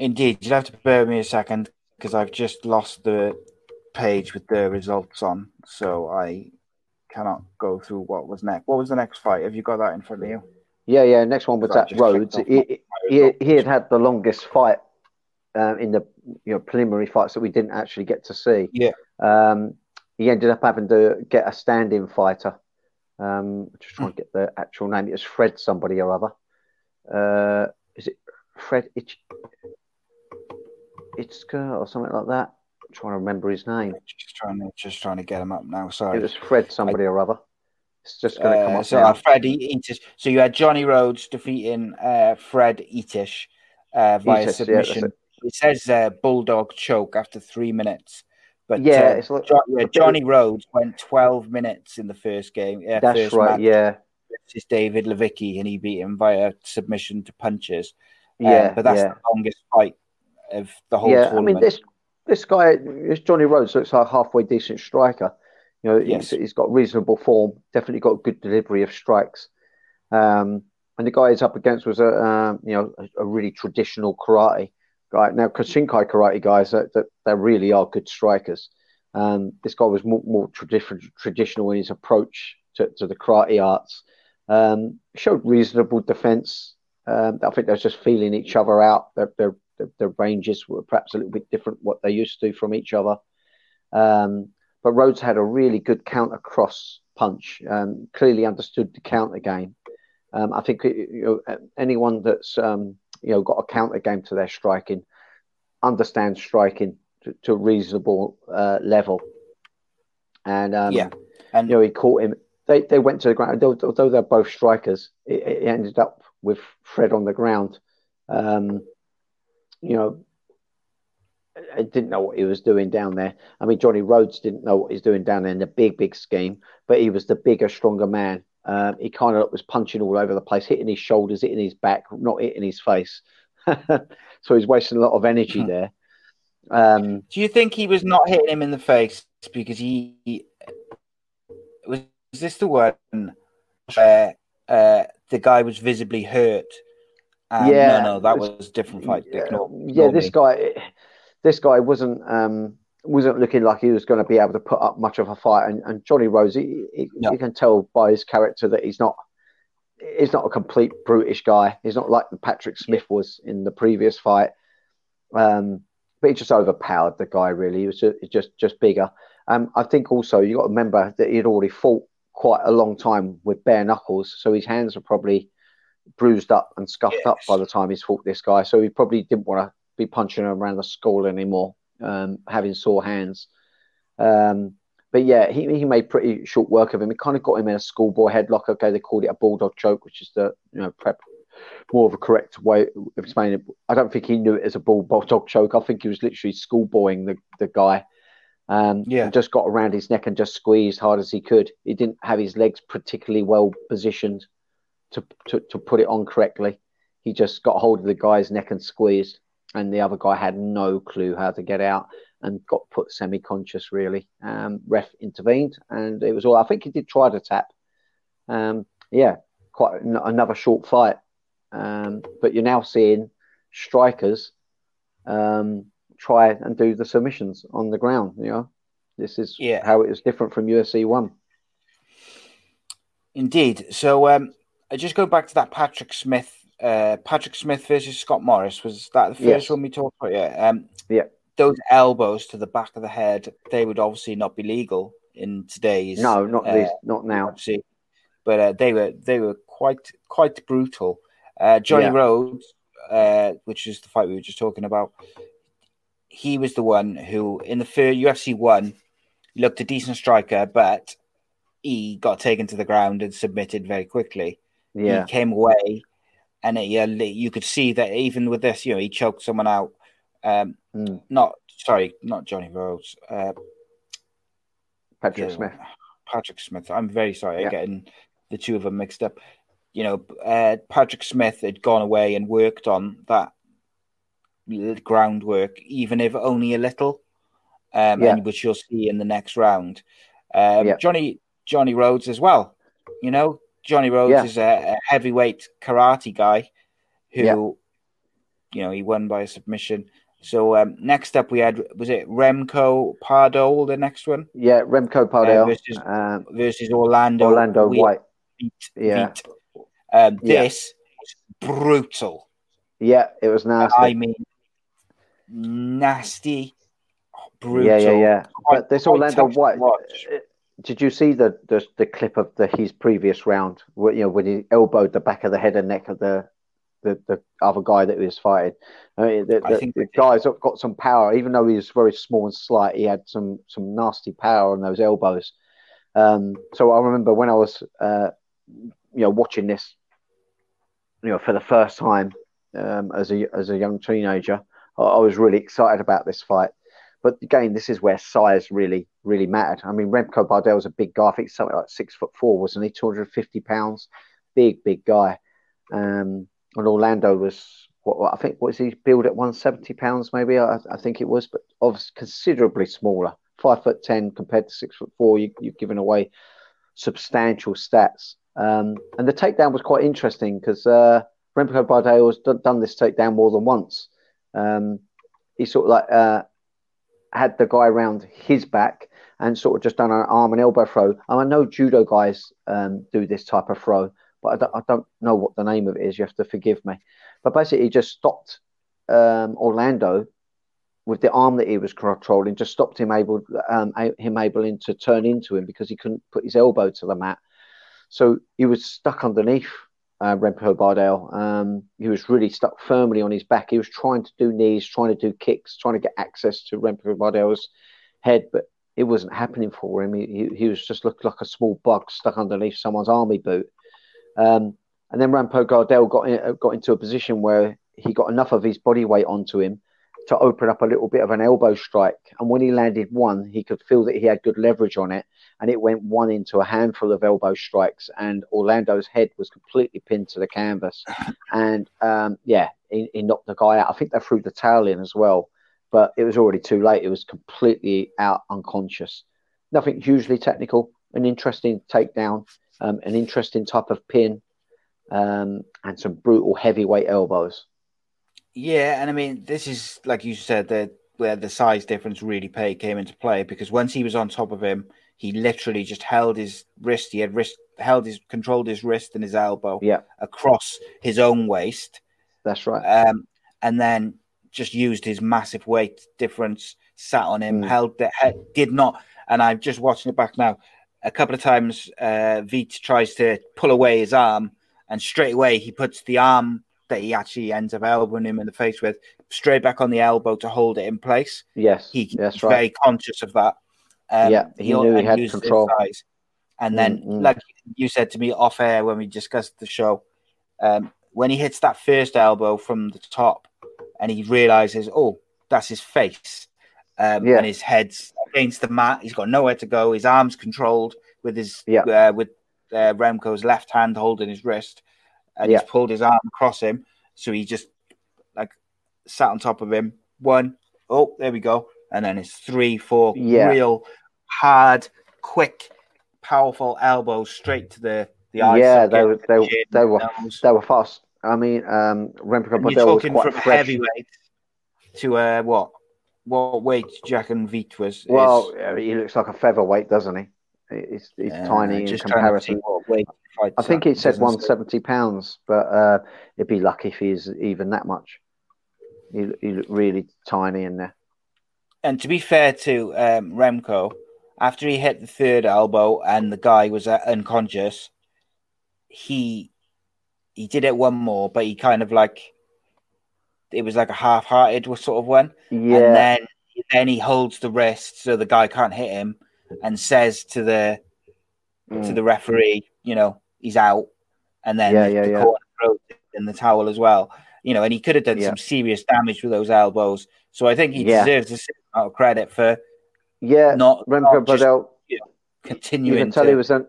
Indeed, you'll have to bear me a second because I've just lost the page with the results on, so I cannot go through what was next. What was the next fight? Have you got that in front of you? Yeah, yeah. Next one was Sorry, at Rhodes. He, he, he had had the longest fight um, in the you know preliminary fights that we didn't actually get to see. Yeah. Um, he ended up having to get a stand-in fighter. Um, just trying to get the actual name. It was Fred somebody or other. Uh, is it Fred Itch Itzker or something like that? I'm trying to remember his name. Just trying to just trying to get him up now. Sorry, It was Fred somebody or other. It's just going to come Uh, up so now. Fred Ettish. So you had Johnny Rhodes defeating uh, Fred Ettish uh, via Ettish, yeah, submission. it. it. says uh, bulldog choke after three minutes, but Yeah, uh, it's like- Jo- yeah, Johnny Rhodes went twelve minutes in the first game. Uh, That's first right. match Yeah. versus David Levicki, and he beat him via submission to punches. Uh, Yeah. but that's yeah. the longest fight of the whole yeah, I mean this this guy, this Johnny Rhodes looks like a halfway decent striker. You know, Yes. he's, he's got reasonable form. Definitely got good delivery of strikes. Um, and the guy he's up against was a um, you know a, a really traditional karate guy. Now, karate guys that, that they really are good strikers. Um, this guy was more, more tradi- traditional in his approach to, to the karate arts. Um, showed reasonable defense. Um, I think they're just feeling each other out. Their, their, their, their ranges were perhaps a little bit different what they used to from each other. Um, but Rhodes had a really good counter cross punch. Um, clearly understood the counter game. Um, I think you know, anyone that's um, you know got a counter game to their striking understands striking to, to a reasonable uh, level. And um, Yeah. and you know, he caught him. They they went to the ground. Although, although they're both strikers, it, it ended up with Fred on the ground. Um, you know, I didn't know what he was doing down there. I mean, Johnny Rhodes didn't know what he's doing down there in the big, big scheme, but he was the bigger, stronger man. Um, he kind of was punching all over the place, hitting his shoulders, hitting his back, not hitting his face. [laughs] so he's wasting a lot of energy Hmm. there. Um, Do you think he was not hitting him in the face because he, he- was, was this the one where uh, the guy was visibly hurt? And Yeah, no, no, that was a different fight. Yeah, yeah, this me. guy, this guy wasn't um, wasn't looking like he was going to be able to put up much of a fight. And, and Johnny Rhodes, he, he, No. you can tell by his character that he's not he's not a complete brutish guy. He's not like the Patrick Smith was in the previous fight. Um, but he just overpowered the guy. Really, he was just just, just bigger. Um, I think also you got to remember that he'd already fought quite a long time with bare knuckles, so his hands were probably bruised up and scuffed up by the time he's fought this guy. So he probably didn't want to be punching him around the skull anymore, um, having sore hands. Um, but yeah, he, he made pretty short work of him. He kind of got him in a schoolboy headlock. Okay, they called it a bulldog choke, which is the you know prep more of a correct way of explaining it. I don't think he knew it as a bulldog choke. I think he was literally schoolboying the, the guy. Um, Yeah. and just got around his neck and just squeezed hard as he could. He didn't have his legs particularly well positioned to, to, to put it on correctly. He just got hold of the guy's neck and squeezed. and the other guy had no clue how to get out and got put semi-conscious. Really, um, ref intervened, and it was all. I think he did try to tap. Um, yeah, quite an- another short fight, um, but you're now seeing strikers um, try and do the submissions on the ground. You know, this is Yeah. how it is different from UFC one. Indeed. So, um, I just go back to that Patrick Smith. Uh, Patrick Smith versus Scott Morris was that the first Yes. one we talked about? Yeah. Um, Yeah. Those elbows to the back of the head, they would obviously not be legal in today's. No, not uh, these, not now. UFC. but uh, they were they were quite quite brutal. Uh, Johnny Yeah. Rhodes, uh, which is the fight we were just talking about, he was the one who in the first UFC one looked a decent striker, but he got taken to the ground and submitted very quickly. Yeah, He came away, and it, yeah, you could see that even with this, you know, he choked someone out. Um, Mm. Not sorry, not Johnny Rhodes. Uh, Patrick yeah, Smith. Patrick Smith. I'm very sorry, I'm getting the two of them mixed up. You know, uh, Patrick Smith had gone away and worked on that groundwork, even if only a little, um, Yeah. and which you'll see in the next round. Um, Yeah. Johnny Johnny Rhodes as well. You know, Johnny Rhodes Yeah. is a, a heavyweight karate guy who, Yeah. you know, he won by a submission. So um, next up we had was it Remco Pardo, the next one Yeah, Remco Pardoel versus- um, versus Orlando Orlando Wheat- White. Wheat- Yeah. Wheat. Um, Yeah. this was brutal. Yeah, it was nasty. I mean, nasty, brutal. yeah, yeah, yeah. Quite- But this Orlando White. Did you see the, the the clip of the his previous round? Where, you know when he elbowed the back of the head and neck of the the, the other guy that he was fighting. I mean, the, I the, think the guy's got some power, even though he was very small and slight. He had some some nasty power on those elbows. Um, so I remember when I was, uh, you know, watching this, you know, for the first time um, as a as a young teenager, I, I was really excited about this fight. But again, this is where size really, really mattered. I mean, Remco Pardoel was a big guy. I think something like six foot four, wasn't he? Two hundred fifty pounds, big, big guy. Um, and Orlando was what, what I think was he billed at one seventy pounds, maybe I, I think it was, but obviously considerably smaller. Five foot ten compared to six foot four. You, you've given away substantial stats. Um, and the takedown was quite interesting because uh, Remco Pardoel has done, done this takedown more than once. Um, he sort of like uh, had the guy around his back and sort of just done an arm and elbow throw. And I know judo guys um, do this type of throw, but I don't, I don't know what the name of it is. You have to forgive me. But basically, he just stopped um, Orlando with the arm that he was controlling, just stopped him able um, him able to turn into him because he couldn't put his elbow to the mat. So he was stuck underneath uh, Remco Pardoel. Um, he was really stuck firmly on his back. He was trying to do knees, trying to do kicks, trying to get access to Remco Pardoel's head, but it wasn't happening for him. He, he, was just looked like a small bug stuck underneath someone's army boot. Um, and then Remco Pardoel got in, got into a position where he got enough of his body weight onto him to open up a little bit of an elbow strike. And when he landed one, he could feel that he had good leverage on it, and it went one into a handful of elbow strikes. And Orlando's head was completely pinned to the canvas. [laughs] And um, yeah, he, he knocked the guy out. I think they threw the towel in as well, but it was already too late. It was completely out unconscious. Nothing hugely technical. An interesting takedown, um, an interesting type of pin, um, and some brutal heavyweight elbows. Yeah, and I mean, this is like you said that where the size difference really pay came into play because once he was on top of him, he literally just held his wrist. He had wrist held his controlled his wrist and his elbow Yeah, across his own waist, that's right. um, and then just used his massive weight difference, sat on him, Mm. held the head, did not. And I'm just watching it back now. A couple of times, uh, Wiet tries to pull away his arm, and straight away he puts the arm that he actually ends up elbowing him in the face with straight back on the elbow to hold it in place. Yes, He, that's he's right. very conscious of that. Um, Yeah, he knew he had control. And then, Mm, mm. like you said to me off air when we discussed the show, um, when he hits that first elbow from the top, and he realizes, oh, that's his face, um, Yeah. and his head's against the mat. He's got nowhere to go. His arms controlled with his Yeah. uh, with uh, Remco's left hand holding his wrist, and Yeah. he's pulled his arm across him. So he just like sat on top of him. One, oh, there we go. And then it's three, four Yeah. real hard, quick, powerful elbows straight to the the eye. Yeah, socket, they were they, chin, they were nose. they were fast. I mean, um, Remco you're was talking quite from fresh. heavyweight to uh, what? What weight Jack and Veet was? Well, is, he looks like a featherweight, doesn't he? He's, he's uh, tiny in just to see comparison. what weight I think at. he said 170 pounds, but uh, it'd be lucky if he's even that much. He, he looked really tiny in there. And to be fair to um, Remco, after he hit the third elbow and the guy was uh, unconscious, he he did it one more, but he kind of like it was like a half-hearted sort of one, Yeah, and then then he holds the wrist so the guy can't hit him, and says to the to Mm. the referee, you know, he's out, and then Yeah, the, yeah, the yeah. corner in the towel as well. You know, and he could have done Yeah. some serious damage with those elbows. So I think he Yeah. deserves a certain amount of credit for yeah. not, Remco not just Pardoel, continuing you can tell to, he was a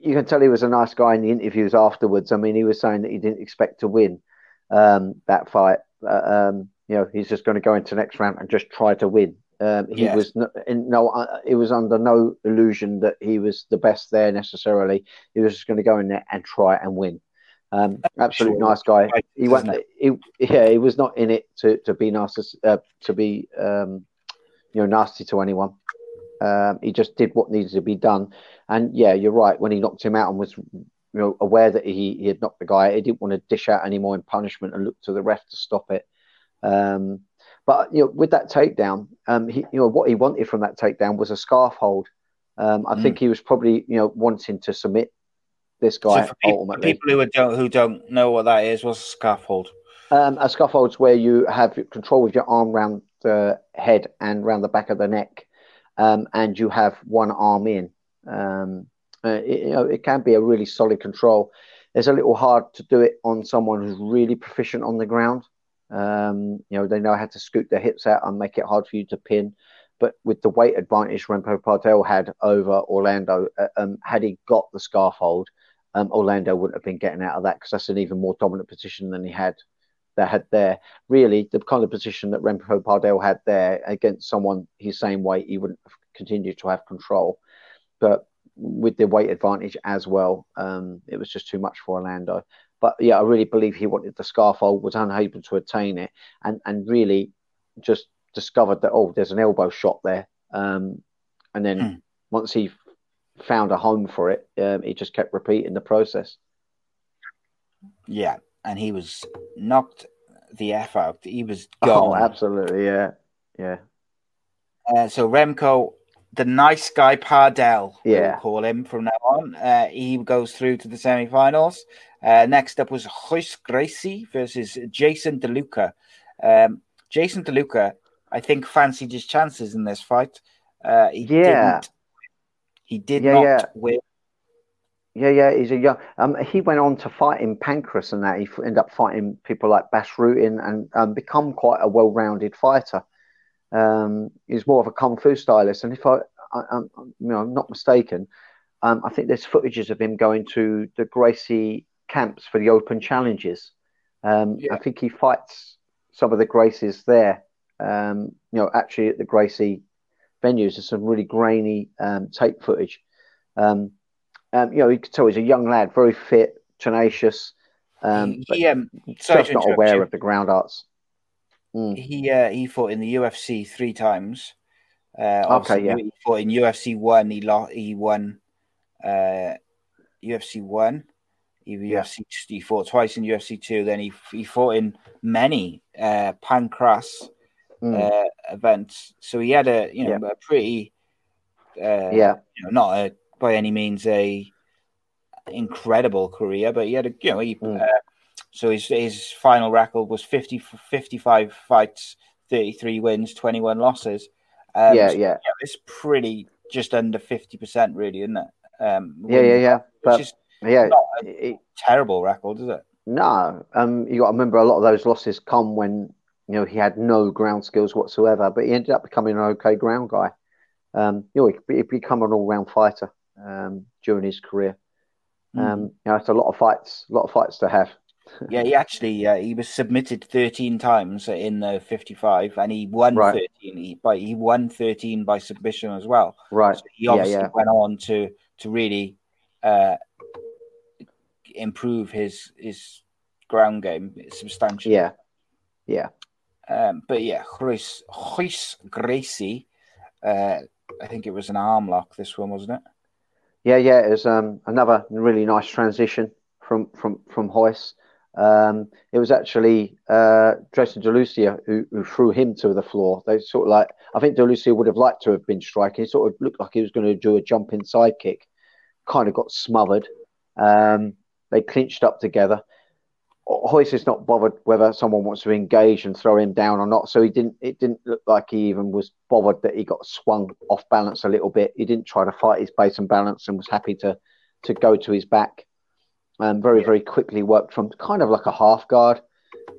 you can tell he was a nice guy in the interviews afterwards. I mean, he was saying that he didn't expect to win um, that fight. Uh, um, you know, he's just going to go into next round and just try to win. Um, he Yes. was no, in no, uh, it was under no illusion that he was the best there necessarily. He was just going to go in there and try and win. Um, absolutely Sure. nice guy. He went. He, yeah, he was not in it to to be nasty, uh, to be um, you know nasty to anyone. Um, he just did what needed to be done. And yeah, you're right. When he knocked him out and was you know aware that he, he had knocked the guy, he didn't want to dish out any more in punishment and look to the ref to stop it. Um, but you know, with that takedown, um, he, you know what he wanted from that takedown was a scarf hold. Um, I Mm. think he was probably you know wanting to submit this So guy for people, for ultimately. people who don't who don't know what that is, what's a scarf hold? Um, a scarf hold's where you have control with your arm round the head and round the back of the neck, um, and you have one arm in. Um, uh, it, you know, it can be a really solid control. It's a little hard to do it on someone who's really proficient on the ground. Um, you know, they know how to scoot their hips out and make it hard for you to pin. But with the weight advantage Remco Pardoel had over Orlando, uh, um, had he got the scarf hold, um, Orlando wouldn't have been getting out of that because that's an even more dominant position than he had that had there. Really, the kind of position that Remco Pardoel had there against someone his same weight, he wouldn't have continued to have control. But with the weight advantage as well, um, it was just too much for Orlando. But yeah, I really believe he wanted the scarf hold, was unable to attain it, and and really just discovered that oh, there's an elbow shot there. Um, and then Hmm. once he found a home for it, um, he just kept repeating the process. Yeah, and he was knocked the f out. He was gone. [laughs] Oh, gone. absolutely, yeah, yeah. Uh, so Remco, the nice guy Pardoel, Yeah. we'll call him from now on. Uh, he goes through to the semi-finals. Uh, next up was Royce Gracie versus Jason DeLucia. Um, Jason DeLucia, I think, fancied his chances in this fight. Uh, he Yeah. didn't. He did Yeah, not yeah. win. Yeah, yeah, he's a young. Um, he went on to fight in Pancrase and that. He f- ended up fighting people like Bas Rutten and um, become quite a well-rounded fighter. Um, he's more of a kung fu stylist, and if I, I, I'm, you know, I'm not mistaken, um, I think there's footages of him going to the Gracie camps for the Open Challenges. Um, Yeah. I think he fights some of the Gracies there. Um, you know, actually at the Gracie venues, there's some really grainy um, tape footage. Um, um, you know, you could tell he's a young lad, very fit, tenacious, um, he, um, just not aware you. of the ground arts. Mm. He uh, he fought in the UFC three times. Uh, obviously, yeah. He fought in UFC one. He lost. He won. Uh, UFC one. He, Yeah. UFC. He fought twice in UFC two. Then he he fought in many uh, Pancrase Mm. uh, events. So he had a you know a pretty uh, yeah, you know, not a, by any means a incredible career, but he had a you know he, Mm. uh, so his his final record was 50, 55 fights, thirty three wins, twenty one losses. Um, yeah, so, yeah, it's pretty just under fifty percent, really, isn't it? Um, yeah, yeah, yeah. But is yeah, not a it- terrible record, is it? no, um, you got to remember a lot of those losses come when you know he had no ground skills whatsoever, but he ended up becoming an okay ground guy. Um, you know, he, he become an all round fighter um, during his career. Mm. Um, you know, it's a lot of fights, a lot of fights to have. [laughs] Yeah, he actually uh, he was submitted 13 times in the 55, and he won Right. 13. He by he won 13 by submission as well. Right. So he Yeah, obviously yeah. went on to to really uh, improve his his ground game substantially. Yeah. Yeah. Um, but yeah, Hoyce, Hoyce Gracie, uh, I think it was an arm lock. This one wasn't it? Yeah, yeah, it was um, another really nice transition from from from Hoyce. Um, it was actually uh, Jason DeLucia who, who threw him to the floor. They sort of like I think DeLucia would have liked to have been striking. He sort of looked like he was going to do a jumping side kick, kind of got smothered. Um, they clinched up together. Hoyce is not bothered whether someone wants to engage and throw him down or not. So he didn't. It didn't look like he even was bothered that he got swung off balance a little bit. He didn't try to fight his base and balance and was happy to to go to his back. Um, very very quickly worked from kind of like a half guard.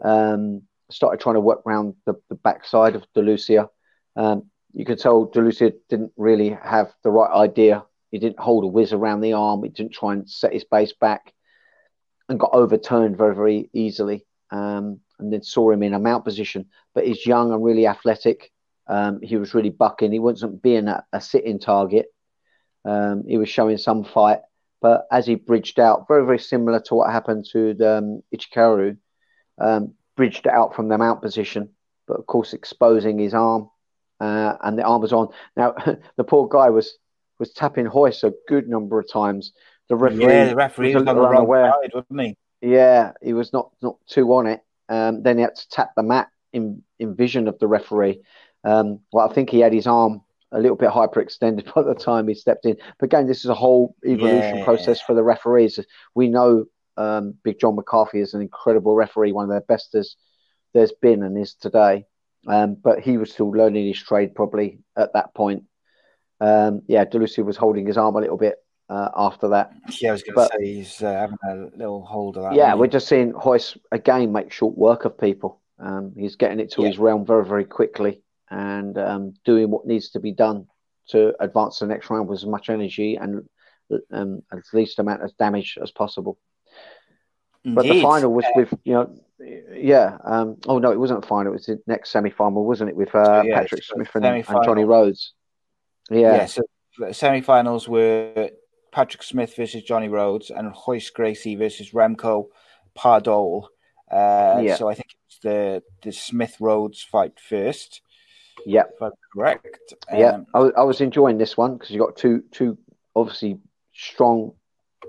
Um, started trying to work around the, the backside of Delucia. Um, you could tell Delucia didn't really have the right idea. He didn't hold a whiz around the arm. He didn't try and set his base back and got overturned very, very easily. Um, and then saw him in a mount position. But he's young and really athletic. Um, he was really bucking. He wasn't being a, a sitting target. Um, he was showing some fight. But as he bridged out, very, very similar to what happened to the, um, Ichihara, um, bridged out from the mount position, but of course exposing his arm. Uh, and the arm was on. Now, [laughs] the poor guy was was tapping Hoyce a good number of times. The referee, yeah, the referee was was on the wrong unaware. side, wasn't he? Yeah, he was not not too on it. Um, then he had to tap the mat in in vision of the referee. Um, well, I think he had his arm a little bit hyperextended [laughs] by the time he stepped in. But again, this is a whole evolution Yeah. process for the referees. We know um, Big John McCarthy is an incredible referee, one of the best there's there's been and is today. Um, but he was still learning his trade probably at that point. Um, yeah, Delucia was holding his arm a little bit uh, after that. Yeah, I was going to say he's uh, having a little hold of that. Yeah, we're just seeing Hoyce again make short work of people. Um, he's getting it to Yeah. his realm very, very quickly and um, doing what needs to be done to advance the next round with as much energy and um, as least amount of damage as possible. But the final was with, you know, yeah. Um, oh, no, it wasn't the final. It was the next semi final, wasn't it? With uh, yeah, Patrick Smith and, and. Johnny Rhodes. yeah. Yeah. so the semi-finals were Patrick Smith versus Johnny Rhodes and Hoyce Gracie versus Remco Pardoel. Uh, Yeah. So I think it's the the Smith Rhodes fight first, Yeah. correct. Yeah, Um, I, was- I was enjoying this one because you got two two obviously strong,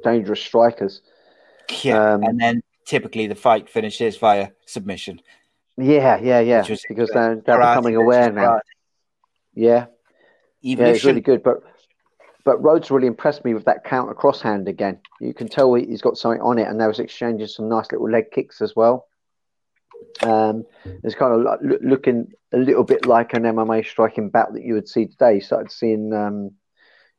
dangerous strikers. yeah. Um, and then typically the fight finishes via submission. Yeah, yeah, yeah. Because they're, they're becoming aware now. karate. Yeah, yeah, it's really good. But but Rhodes really impressed me with that counter crosshand again. You can tell he- he's got something on it, and they was exchanging some nice little leg kicks as well. Um, it's kind of like loo- looking a little bit like an MMA striking bout that you would see today. You started seeing, um,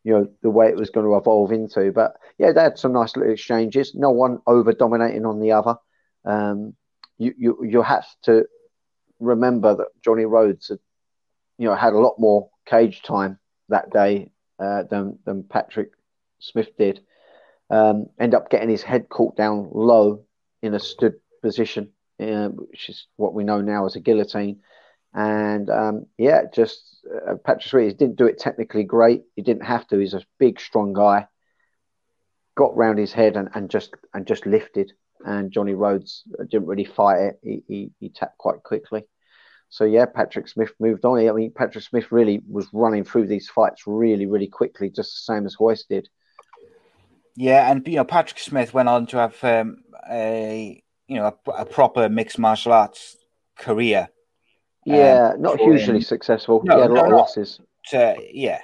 you know, the way it was going to evolve into. But yeah, they had some nice little exchanges. No one over dominating on the other. Um, you you you have to remember that Johnny Rhodes had, you know, had a lot more cage time that day uh, than than Patrick Smith did. Um, end up getting his head caught down low in a stood position, uh, which is what we know now as a guillotine. And um, yeah, just uh, Patrick Smith didn't do it technically great. He didn't have to. He's a big, strong guy. Got round his head and, and just and just lifted. And Johnny Rhodes didn't really fight it. He, he, he tapped quite quickly. So yeah, Patrick Smith moved on. I mean, Patrick Smith really was running through these fights really, really quickly, just the same as Hoyce did. Yeah, and you know Patrick Smith went on to have um, a you know a, a proper mixed martial arts career. Yeah, not for hugely him- successful. No, he had a no, lot of losses. Yeah,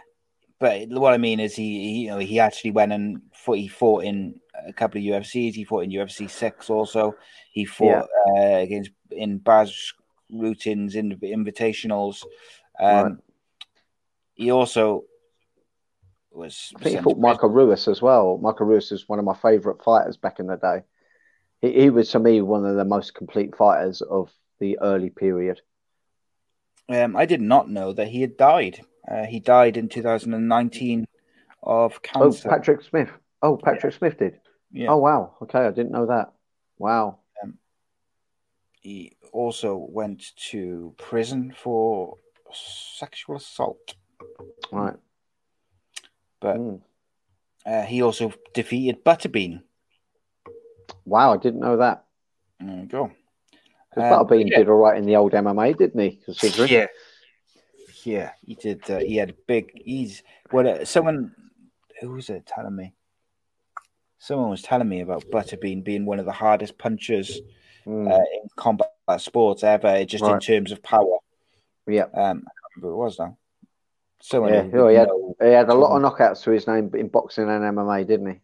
but what I mean is he, he you know he actually went and fought, he fought in a couple of UFCs. He fought in UFC six also. He fought uh, against in Bas Rutten's in invitationals. Um, Right. He also was. I think he fought Marco Ruas as well. Marco Ruas is one of my favourite fighters back in the day. He, he was to me one of the most complete fighters of the early period. Um, I did not know that he had died. Uh, he died in 2019 of cancer. Oh. Patrick Smith. Oh, Patrick Smith did. yeah. Oh, wow. Okay, I didn't know that. Wow. Um, he also went to prison for sexual assault. Right. But Mm. uh, he also defeated Butterbean. Wow, I didn't know that. There you go. Because Um, Butterbean yeah. did all right in the old MMA, didn't he? Considering. Yeah, yeah, he did. Uh, he had big. He's well. Uh, someone who was it telling me? Someone was telling me about Butterbean being one of the hardest punchers Mm. uh, in combat sports ever, just in terms of power. yeah. Um, I who it was now. Someone Yeah, oh, he had, know- he had a lot of knockouts to his name in boxing and MMA, didn't he?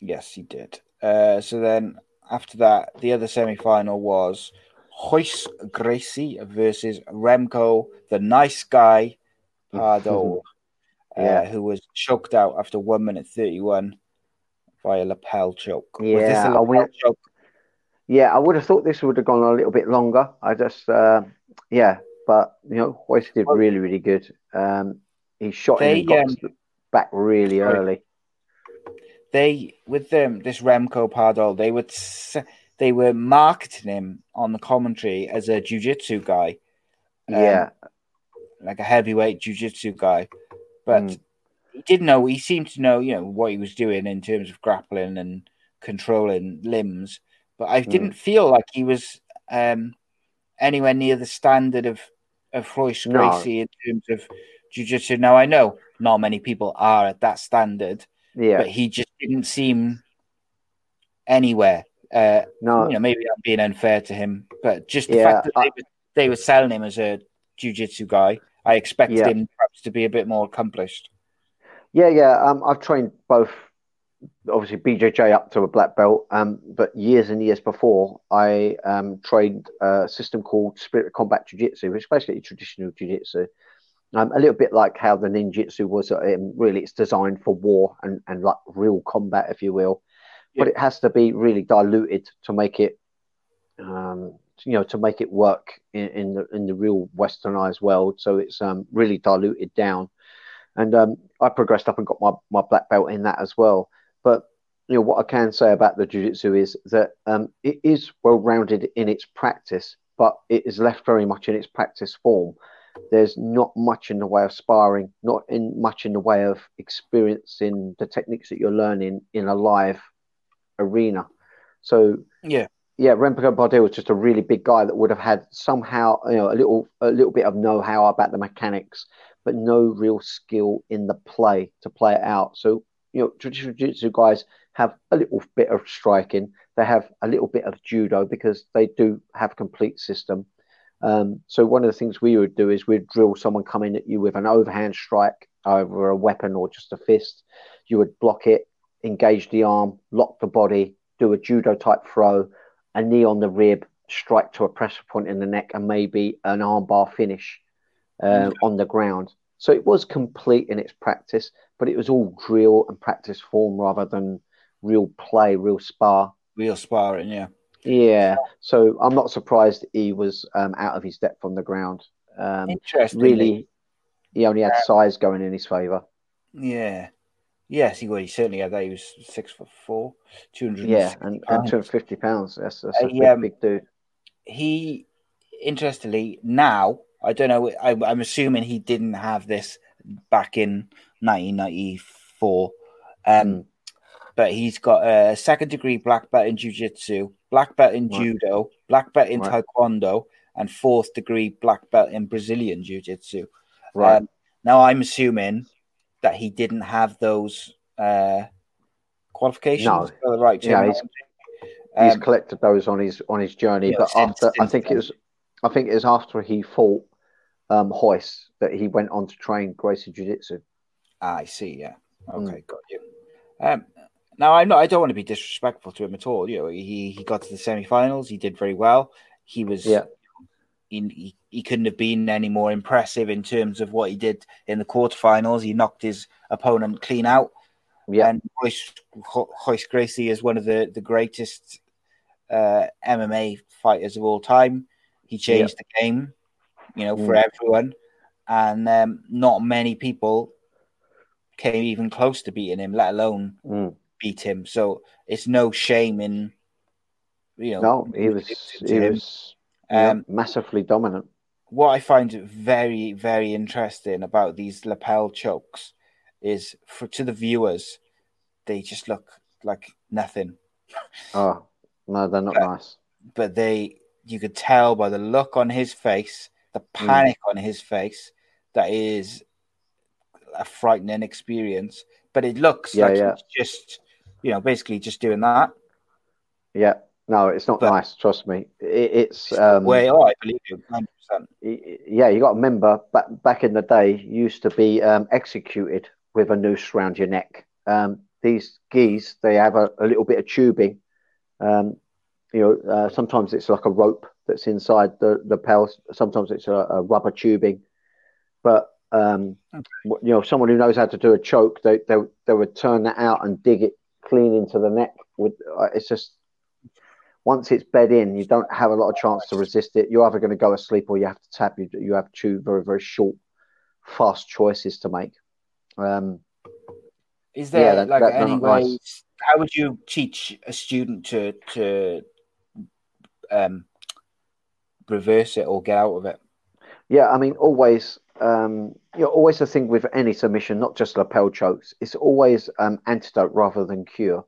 Yes, he did. Uh, so then after that, the other semi final was Hoyce Gracie versus Remco, the nice guy, Pardo, [laughs] Yeah. uh, who was choked out after one minute 31 by a lapel choke. was this Yeah, a I lapel went- choke? Yeah, I would have thought this would have gone a little bit longer. I just, uh, yeah, but you know, Hoyce did really, really good. Um, he shot him They, got um, back really early. They, with them, this Remco Pardo, they would. They were marketing him on the commentary as a jiu-jitsu guy. Um, yeah, like a heavyweight jiu-jitsu guy but Mm. he didn't know he seemed to know you know what he was doing in terms of grappling and controlling limbs but i Mm. didn't feel like he was um anywhere near the standard of of Royce No. Gracie in terms of jiu-jitsu now i know not many people are at that standard yeah. but he just didn't seem anywhere uh no, you know, maybe I'm being unfair to him, but just the Yeah, fact that they, were, they were selling him as a jiu-jitsu guy, I expected Yeah. him perhaps to be a bit more accomplished. Yeah, yeah. Um, I've trained both, obviously BJJ up to a black belt. Um, but years and years before, I um trained a system called Spirit of Combat Jiu Jitsu, which is basically traditional jiu jitsu. Um, a little bit like how the ninjutsu was. Um, really, it's designed for war and and like real combat, if you will. But it has to be really diluted to make it, um, you know, to make it work in, in the in the real westernized world. So it's um really diluted down and um, I progressed up and got my, my black belt in that as well. But you know what I can say about the jiu-jitsu is that um, it is well rounded in its practice, but it is left very much in its practice form. There's not much in the way of sparring, not in much in the way of experiencing the techniques that you're learning in a live arena. So Yeah. yeah, Remco Pardoel was just a really big guy that would have had somehow, you know, a little a little bit of know-how about the mechanics, but no real skill in the play to play it out. So, you know, traditional jiu-jitsu guys have a little bit of striking. They have a little bit of judo because they do have a complete system. Um, so one of the things we would do is we'd drill someone coming at you with an overhand strike over a weapon or just a fist. You would block it, engage the arm, lock the body, do a judo type throw, a knee on the rib, strike to a pressure point in the neck, and maybe an armbar finish uh, on the ground. So it was complete in its practice, but it was all drill and practice form rather than real play, real spar. Real sparring, yeah. Yeah. So I'm not surprised he was um, out of his depth on the ground. Um, Interesting. really, he only had size going in his favour. Yeah. Yes, he would. He certainly had that. He was six foot four, 200 Yeah, and, and 250 pounds. That's, that's a Uh, big, yeah. big dude. he interestingly now i don't know I, i'm assuming he didn't have this back in 1994 um Mm. but he's got a second degree black belt in jiu-jitsu black belt in Right. judo black belt in Right. taekwondo and fourth degree black belt in brazilian jiu-jitsu Right. um, now i'm assuming that he didn't have those uh qualifications No. Right Yeah, he's- terminology? he's Um, collected those on his on his journey. But after, I think it was, I think it was after he fought um, Hoyce that he went on to train Gracie Jiu Jitsu. Ah, I see. Yeah. Mm. Okay, got you. Um, now I'm not. I don't want to be disrespectful to him at all. You know, he he got to the semi-finals. He did very well. He was. Yeah. He, he, couldn't have been any more impressive in terms of what he did in the quarterfinals. He knocked his opponent clean out. Yeah, And Hoyce, Ho- Hoyce Gracie is one of the, the greatest uh, MMA fighters of all time. He changed the game, you know, for Mm. everyone. And um, not many people came even close to beating him, let alone Mm. beat him. So it's no shame in you know, No, he was he him. was yeah, Um, massively dominant. what I find very, very interesting about these lapel chokes is for to the viewers, they just look like nothing. Oh no, they're not Yeah. nice. But they you could tell by the look on his face, the Mm. panic on his face, that is a frightening experience. But it looks Yeah, like yeah. just you know, basically just doing that. Yeah, no, it's not But- nice. Trust me. It, it's It's um, way I believe you 100%. yeah, you got to remember back back in the day, used to be um, executed with a noose around your neck. Um, these gis, they have a, a little bit of tubing. Um, you know, uh, sometimes it's like a rope that's inside the the pels. Sometimes it's a, a rubber tubing. But um, w- you know, someone who knows how to do a choke, they they they would turn that out and dig it clean into the neck. With uh, it's just once it's bed in, you don't have a lot of chance to resist it. You're either going to go asleep or you have to tap. You you have two very very short, fast choices to make. Um, Is Yeah, there that- like any nice. How would you teach a student to to um, reverse it or get out of it? Yeah, I mean, always, um, you know, always the thing with any submission, not just lapel chokes, it's always um, antidote rather than cure.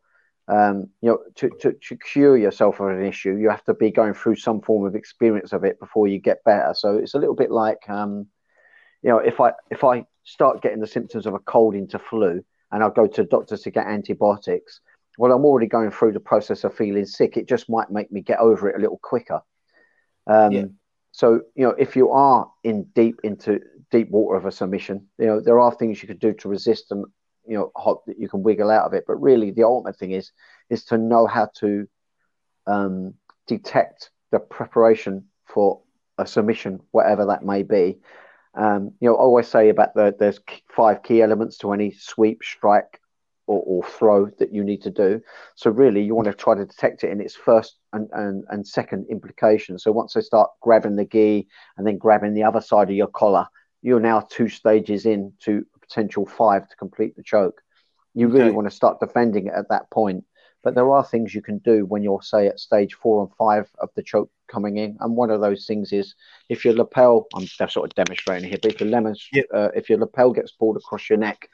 Um, you know, to, to, to cure yourself of an issue, you have to be going through some form of experience of it before you get better. So it's a little bit like, um, you know, if I if I start getting the symptoms of a cold into flu and I go to doctors to get antibiotics, well, I'm already going through the process of feeling sick. It just might make me get over it a little quicker. Um, Yeah. So, you know, if you are in deep into deep water of a submission, you know, there are things you can do to resist and, you know, hope that you can wiggle out of it. But really, the ultimate thing is is to know how to um, detect the preparation for a submission, whatever that may be. Um, you know, I always say about the there's five key elements to any sweep, strike, or, or throw that you need to do. So really, you want to try to detect it in its first and, and, and second implication. So once they start grabbing the gi and then grabbing the other side of your collar, you're now two stages in to a potential five to complete the choke. You really Okay. want to start defending it at that point. But there are things you can do when you're, say, at stage four and five of the choke coming in. And one of those things is if your lapel, I'm sort of demonstrating here, but if your, lemon, Yep. uh, if your lapel gets pulled across your neck,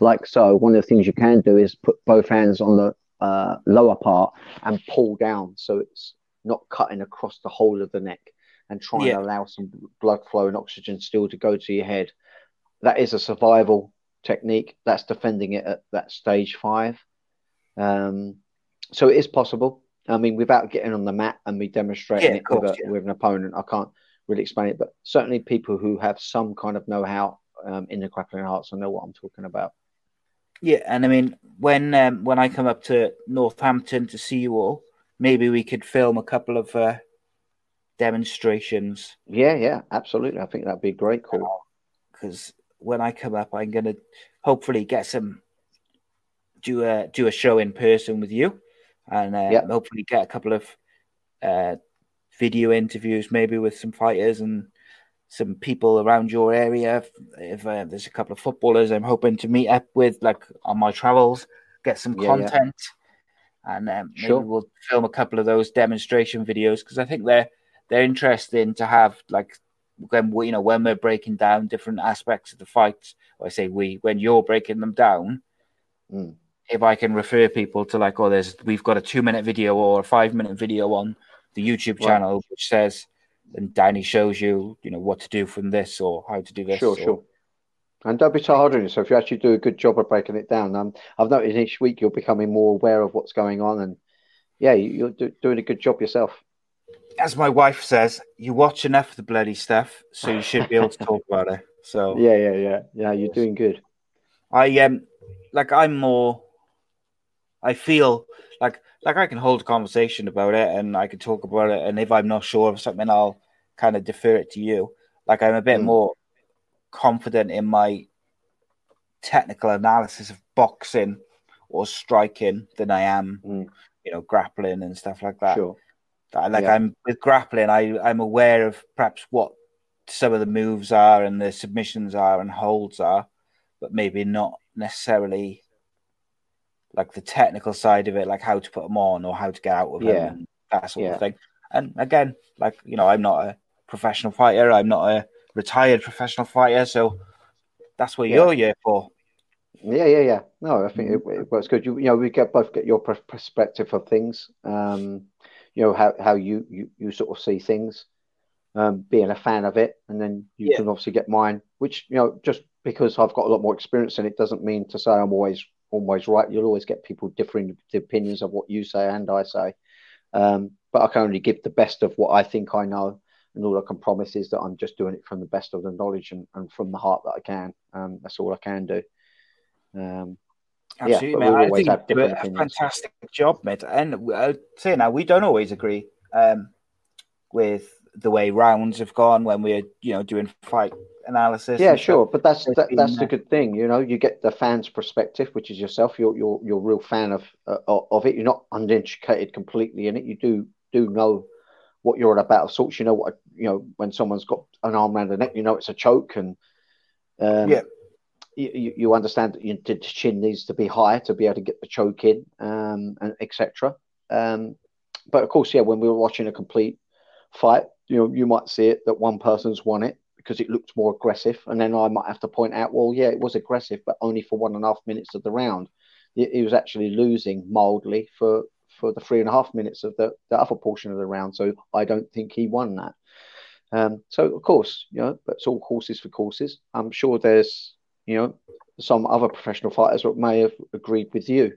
like so, one of the things you can do is put both hands on the uh, lower part and pull down so it's not cutting across the whole of the neck and try Yeah. and allow some blood flow and oxygen still to go to your head. That is a survival technique. That's defending it at that stage five. Um, so it is possible. I mean, without getting on the mat and me demonstrating Yeah, it course, with, a, yeah. with an opponent, I can't really explain it. But certainly, people who have some kind of know-how um, in the grappling arts will know what I'm talking about. Yeah, and I mean, when um, when I come up to Northampton to see you all, maybe we could film a couple of uh, demonstrations Yeah, yeah, absolutely. I think that'd be a great call. because when I come up, I'm gonna hopefully get some do a do a show in person with you, and uh, Yeah. hopefully get a couple of uh, video interviews, maybe with some fighters and some people around your area. If, if uh, there's a couple of footballers, I'm hoping to meet up with, like on my travels, get some Yeah, yeah. content, and um, maybe Sure. we'll film a couple of those demonstration videos because I think they're they're interesting to have like when we, you know when we're breaking down different aspects of the fights or i say we when you're breaking them down Mm. If i can refer people to like oh there's we've got a two minute video or a five minute video on the youtube Right. channel which says and danny shows you you know what to do from this or how to do this Sure, or- sure. And don't be so hard on yourself. If you actually do a good job of breaking it down, um, I've noticed each week you're becoming more aware of what's going on, and yeah, you- you're do, doing a good job yourself. as my wife says you watch enough of the bloody stuff so you should be able to [laughs] talk about it so Yeah, yeah, yeah, yeah. You're doing good. I um like I'm more I feel like like I can hold a conversation about it and I can talk about it and if I'm not sure of something I'll kind of defer it to you. Like I'm a bit Mm. more confident in my technical analysis of boxing or striking than I am, Mm. you know, grappling and stuff like that. Sure. Like Yeah. I'm with grappling, I I'm aware of perhaps what some of the moves are and the submissions are and holds are, but maybe not necessarily like the technical side of it, like how to put them on or how to get out of Yeah. them. that sort Yeah. of thing. And again, like you know, I'm not a professional fighter. I'm not a retired professional fighter, so that's what Yeah. you're here for. Yeah, yeah, yeah. No, I think it, Mm-hmm. it works good. You, you know, we get both get your perspective of things. Um, you know how how you you, you sort of see things, um, being a fan of it, and then you Yeah. can obviously get mine. Which you know, just because I've got a lot more experience in it, doesn't mean to say I'm always always right. You'll always get people differing the opinions of what you say and I say. Um, but I can only give the best of what I think I know, and all I can promise is that I'm just doing it from the best of the knowledge and, and from the heart that I can. Um, that's all I can do. Um, Yeah, Absolutely, mate. I think you do a fantastic job, mate. And I'd say now we don't always agree um, with the way rounds have gone when we're you know doing fight analysis. yeah, sure, but that's that, that's the good thing, you know. You get the fans' perspective, which is yourself. You're you're you're a real fan of uh, of it. You're not uneducated completely in it. You do do know what you're about of sorts. You know what you know when someone's got an arm around the neck. You know it's a choke, and um, Yeah. you, you- understand that you, the chin needs to be higher to be able to get the choke in, um, and etc. Um, but of course, yeah, when we were watching a complete fight, you know, you might see it that one person's won it because it looked more aggressive, and then I might have to point out, well, yeah, it was aggressive, but only for one and a half minutes of the round. He, was actually losing mildly for for the three and a half minutes of the, the other portion of the round. So I don't think he won that. Um, so of course, you know, that's all horses for courses. I'm sure there's, you know, some other professional fighters that may have agreed with you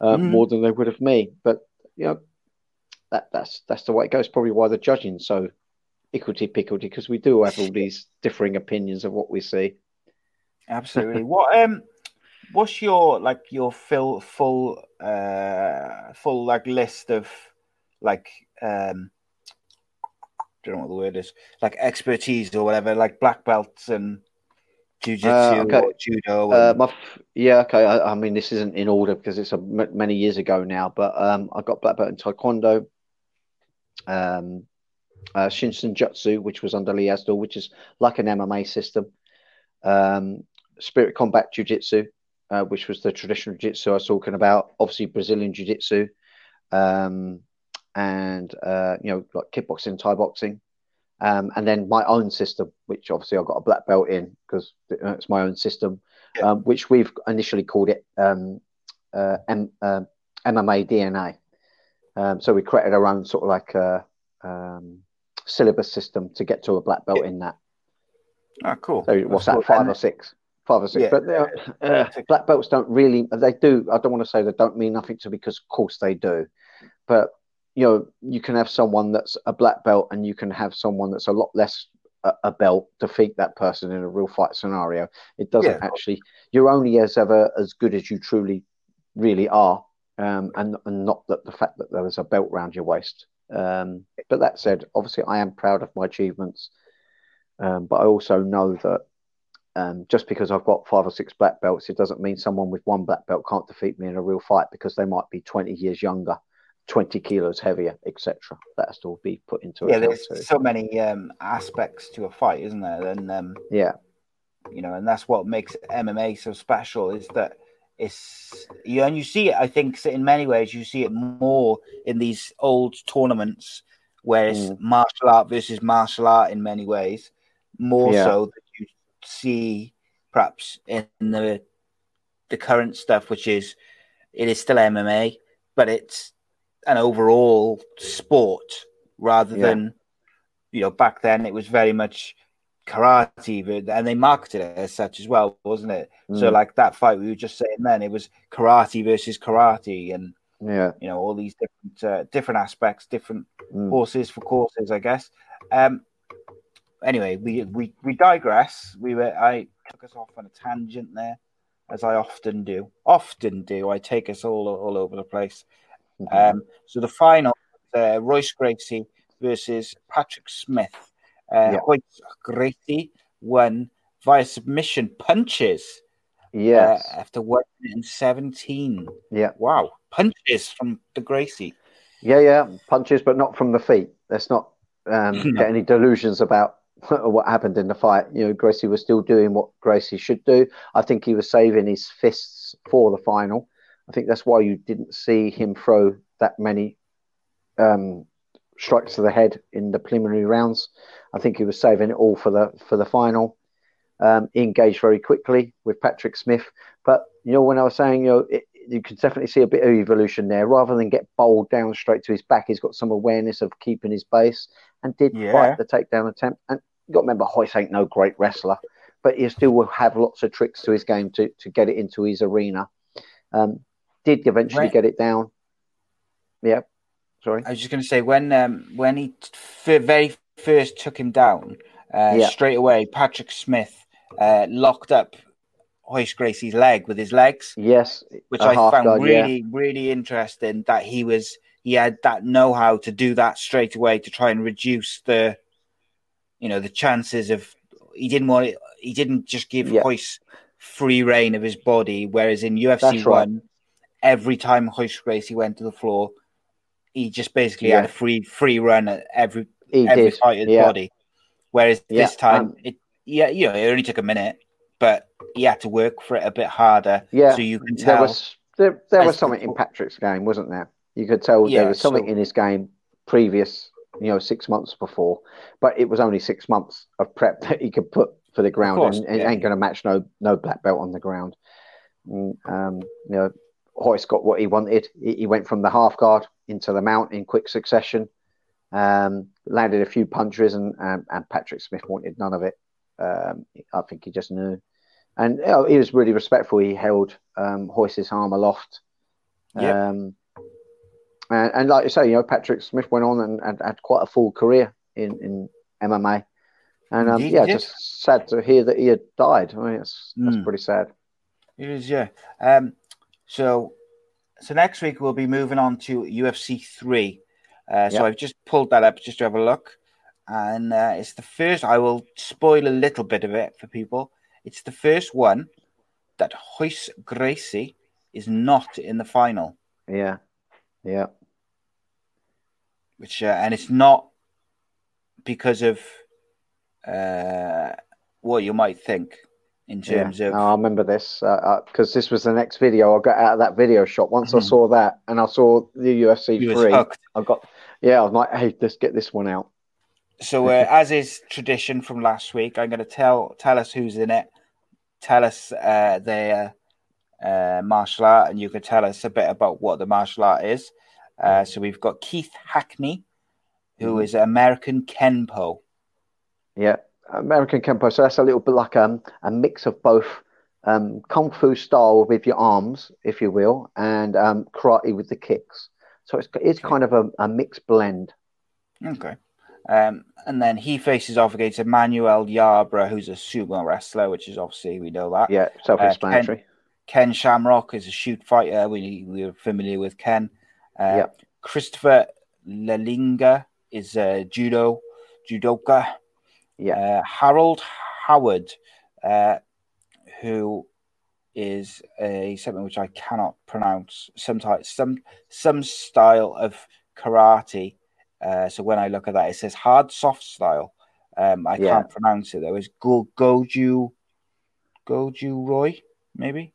uh, Mhm. more than they would have me. But you know, that that's that's the way it goes. Probably why the judging's so equity pickledy because we do have all these differing opinions of what we see. Absolutely. what um what's your like your full full uh full like list of like um I don't know what the word is like expertise or whatever like black belts and jiu-jitsu Uh, okay. or judo Uh, and, my f- yeah, okay. I, I mean, this isn't in order because it's a, m- many years ago now. But um, I got black belt in taekwondo, um, uh, Shinsen Jutsu, which was under Lee Hasdell, which is like an MMA system. Um, Spirit Combat Jiu Jitsu, uh, which was the traditional jiu-jitsu I was talking about. Obviously, Brazilian Jiu Jitsu, um, and uh, you know, like kickboxing, Thai boxing. Um, and then my own system, which obviously I got a black belt in because it's my own system, Yeah. um, which we've initially called it um, uh, M- uh, MMA DNA. Um, so we created our own sort of like a um, syllabus system to get to a black belt Yeah. in that. oh cool So what's That's that, cool. five And- or six? Five or six. Yeah. But uh, black belts don't really, they do, I don't want to say they don't mean nothing to me because, of course, they do. But, you know, you can have someone that's a black belt and you can have someone that's a lot less a, a belt defeat that person in a real fight scenario. It doesn't Yeah. actually, you're only as ever as good as you truly, really are. Um, and, and not that the fact that there was a belt round your waist. Um, but that said, obviously, I am proud of my achievements. Um, but I also know that um, just because I've got five or six black belts, it doesn't mean someone with one black belt can't defeat me in a real fight because they might be 20 years younger, 20 kilos heavier, etc. That has to be put into yeah there's too. so many um aspects to a fight isn't there and um Yeah, you know, and that's what makes MMA so special is that it's you and you see it. I think in many ways you see it more in these old tournaments where it's Mm. martial art versus martial art in many ways, more Yeah. so than you see perhaps in the the current stuff, which is it is still MMA, but it's an overall sport rather Yeah. than you know back then it was very much karate but- and they marketed it as such as well wasn't it? So Mm. like that fight we were just saying then it was karate versus karate and yeah, you know all these different uh, different aspects different Mm. horses for courses i guess. Um anyway we we we digress. We were i took us off on a tangent there as i often do often do. I take us all all over the place. Um so the final uh, royce gracie versus patrick smith uh Yeah. won via submission punches yes, uh, after winning in 17 yeah, wow punches from the gracie yeah, yeah. Punches, but not from the feet. Let's not um, [laughs] get any delusions about [laughs] what happened in the fight. You know, Gracie was still doing what Gracie should do. I think he was saving his fists for the final. I think that's why you didn't see him throw that many um, strikes to the head in the preliminary rounds. I think he was saving it all for the for the final. Um, he engaged very quickly with Patrick Smith, but you know when I was saying you know it, you can definitely see a bit of evolution there. Rather than get bowled down straight to his back, he's got some awareness of keeping his base and did Yeah. fight the takedown attempt. And you got to remember, Hoyce ain't no great wrestler, but he still will have lots of tricks to his game to to get it into his arena. Um, did eventually Right. get it down. Yeah, sorry. I was just going to say when um, when he f- very first took him down, uh, Yeah. straight away Patrick Smith uh, locked up Hoyce Gracie's leg with his legs, Yes, which I found guard, yeah. really really interesting. That he was he had that know how to do that straight away to try and reduce the you know the chances of he didn't want it, he didn't just give Yeah. Hoyce free reign of his body, whereas in UFC right. one, every time Hoyce Gracie went to the floor, he just basically Yeah. had a free free run at every he every did. fighter's yeah. body. Whereas Yeah, this time, um, it yeah, you know, it only took a minute, but he had to work for it a bit harder. Yeah, so you can tell There was there, there as was the- something in Patrick's game, wasn't there? You could tell there was something so- in his game previous, you know, six months before, but it was only six months of prep [laughs] that he could put for the ground, course, and it ain't going to match no no black belt on the ground. Mm, Um, you know, Hoyce got what he wanted. He, he went from the half guard into the mount in quick succession. Um, landed a few punches, and and, and Patrick Smith wanted none of it. Um, I think he just knew, and you know, he was really respectful. He held um, Hoyce's arm aloft. Yep. Um, and, and like you say, you know, Patrick Smith went on and, and had quite a full career in, in MMA. And um, yeah, did. just sad to hear that he had died. I mean, that's, that's Mm. pretty sad. It is, yeah. Um, so, so next week we'll be moving on to UFC three. Uh, so Yeah. I've just pulled that up just to have a look, and uh, it's the first. I will spoil a little bit of it for people. It's the first one that Hoyce Gracie is not in the final, Yeah, yeah, which uh, and it's not because of uh, what you might think in yeah. terms of No, I remember this because this was the next video. I got out of that video shop once I Mhm. saw that, and I saw the UFC was three. I got yeah. I was like, hey, let's get this one out. So, uh, [laughs] as is tradition from last week, I'm going to tell tell us who's in it, tell us uh, their uh, martial art, and you can tell us a bit about what the martial art is. Uh, so we've got Keith Hackney, who Mhm. is American Kenpo. Yeah, American Kenpo. So that's a little bit like um, a mix of both um, kung fu style with your arms, if you will, and um, karate with the kicks. So it's it's kind of a, a mixed blend. Okay. Um, and then he faces off against Emmanuel Yarbrough, who's a sumo wrestler, which is obviously we know that. Yeah, self-explanatory. Ken Shamrock is a shoot fighter. We we're familiar with Ken. Uh, Yep. Christopher Leininger is a judo judoka. Yeah. Uh, Harold Howard, uh, who is a something which I cannot pronounce. Some type, some some style of karate. Uh, so when I look at that, it says hard soft style. Um, I Yeah. can't pronounce it though. It's Go Goju Goju Ryu, maybe.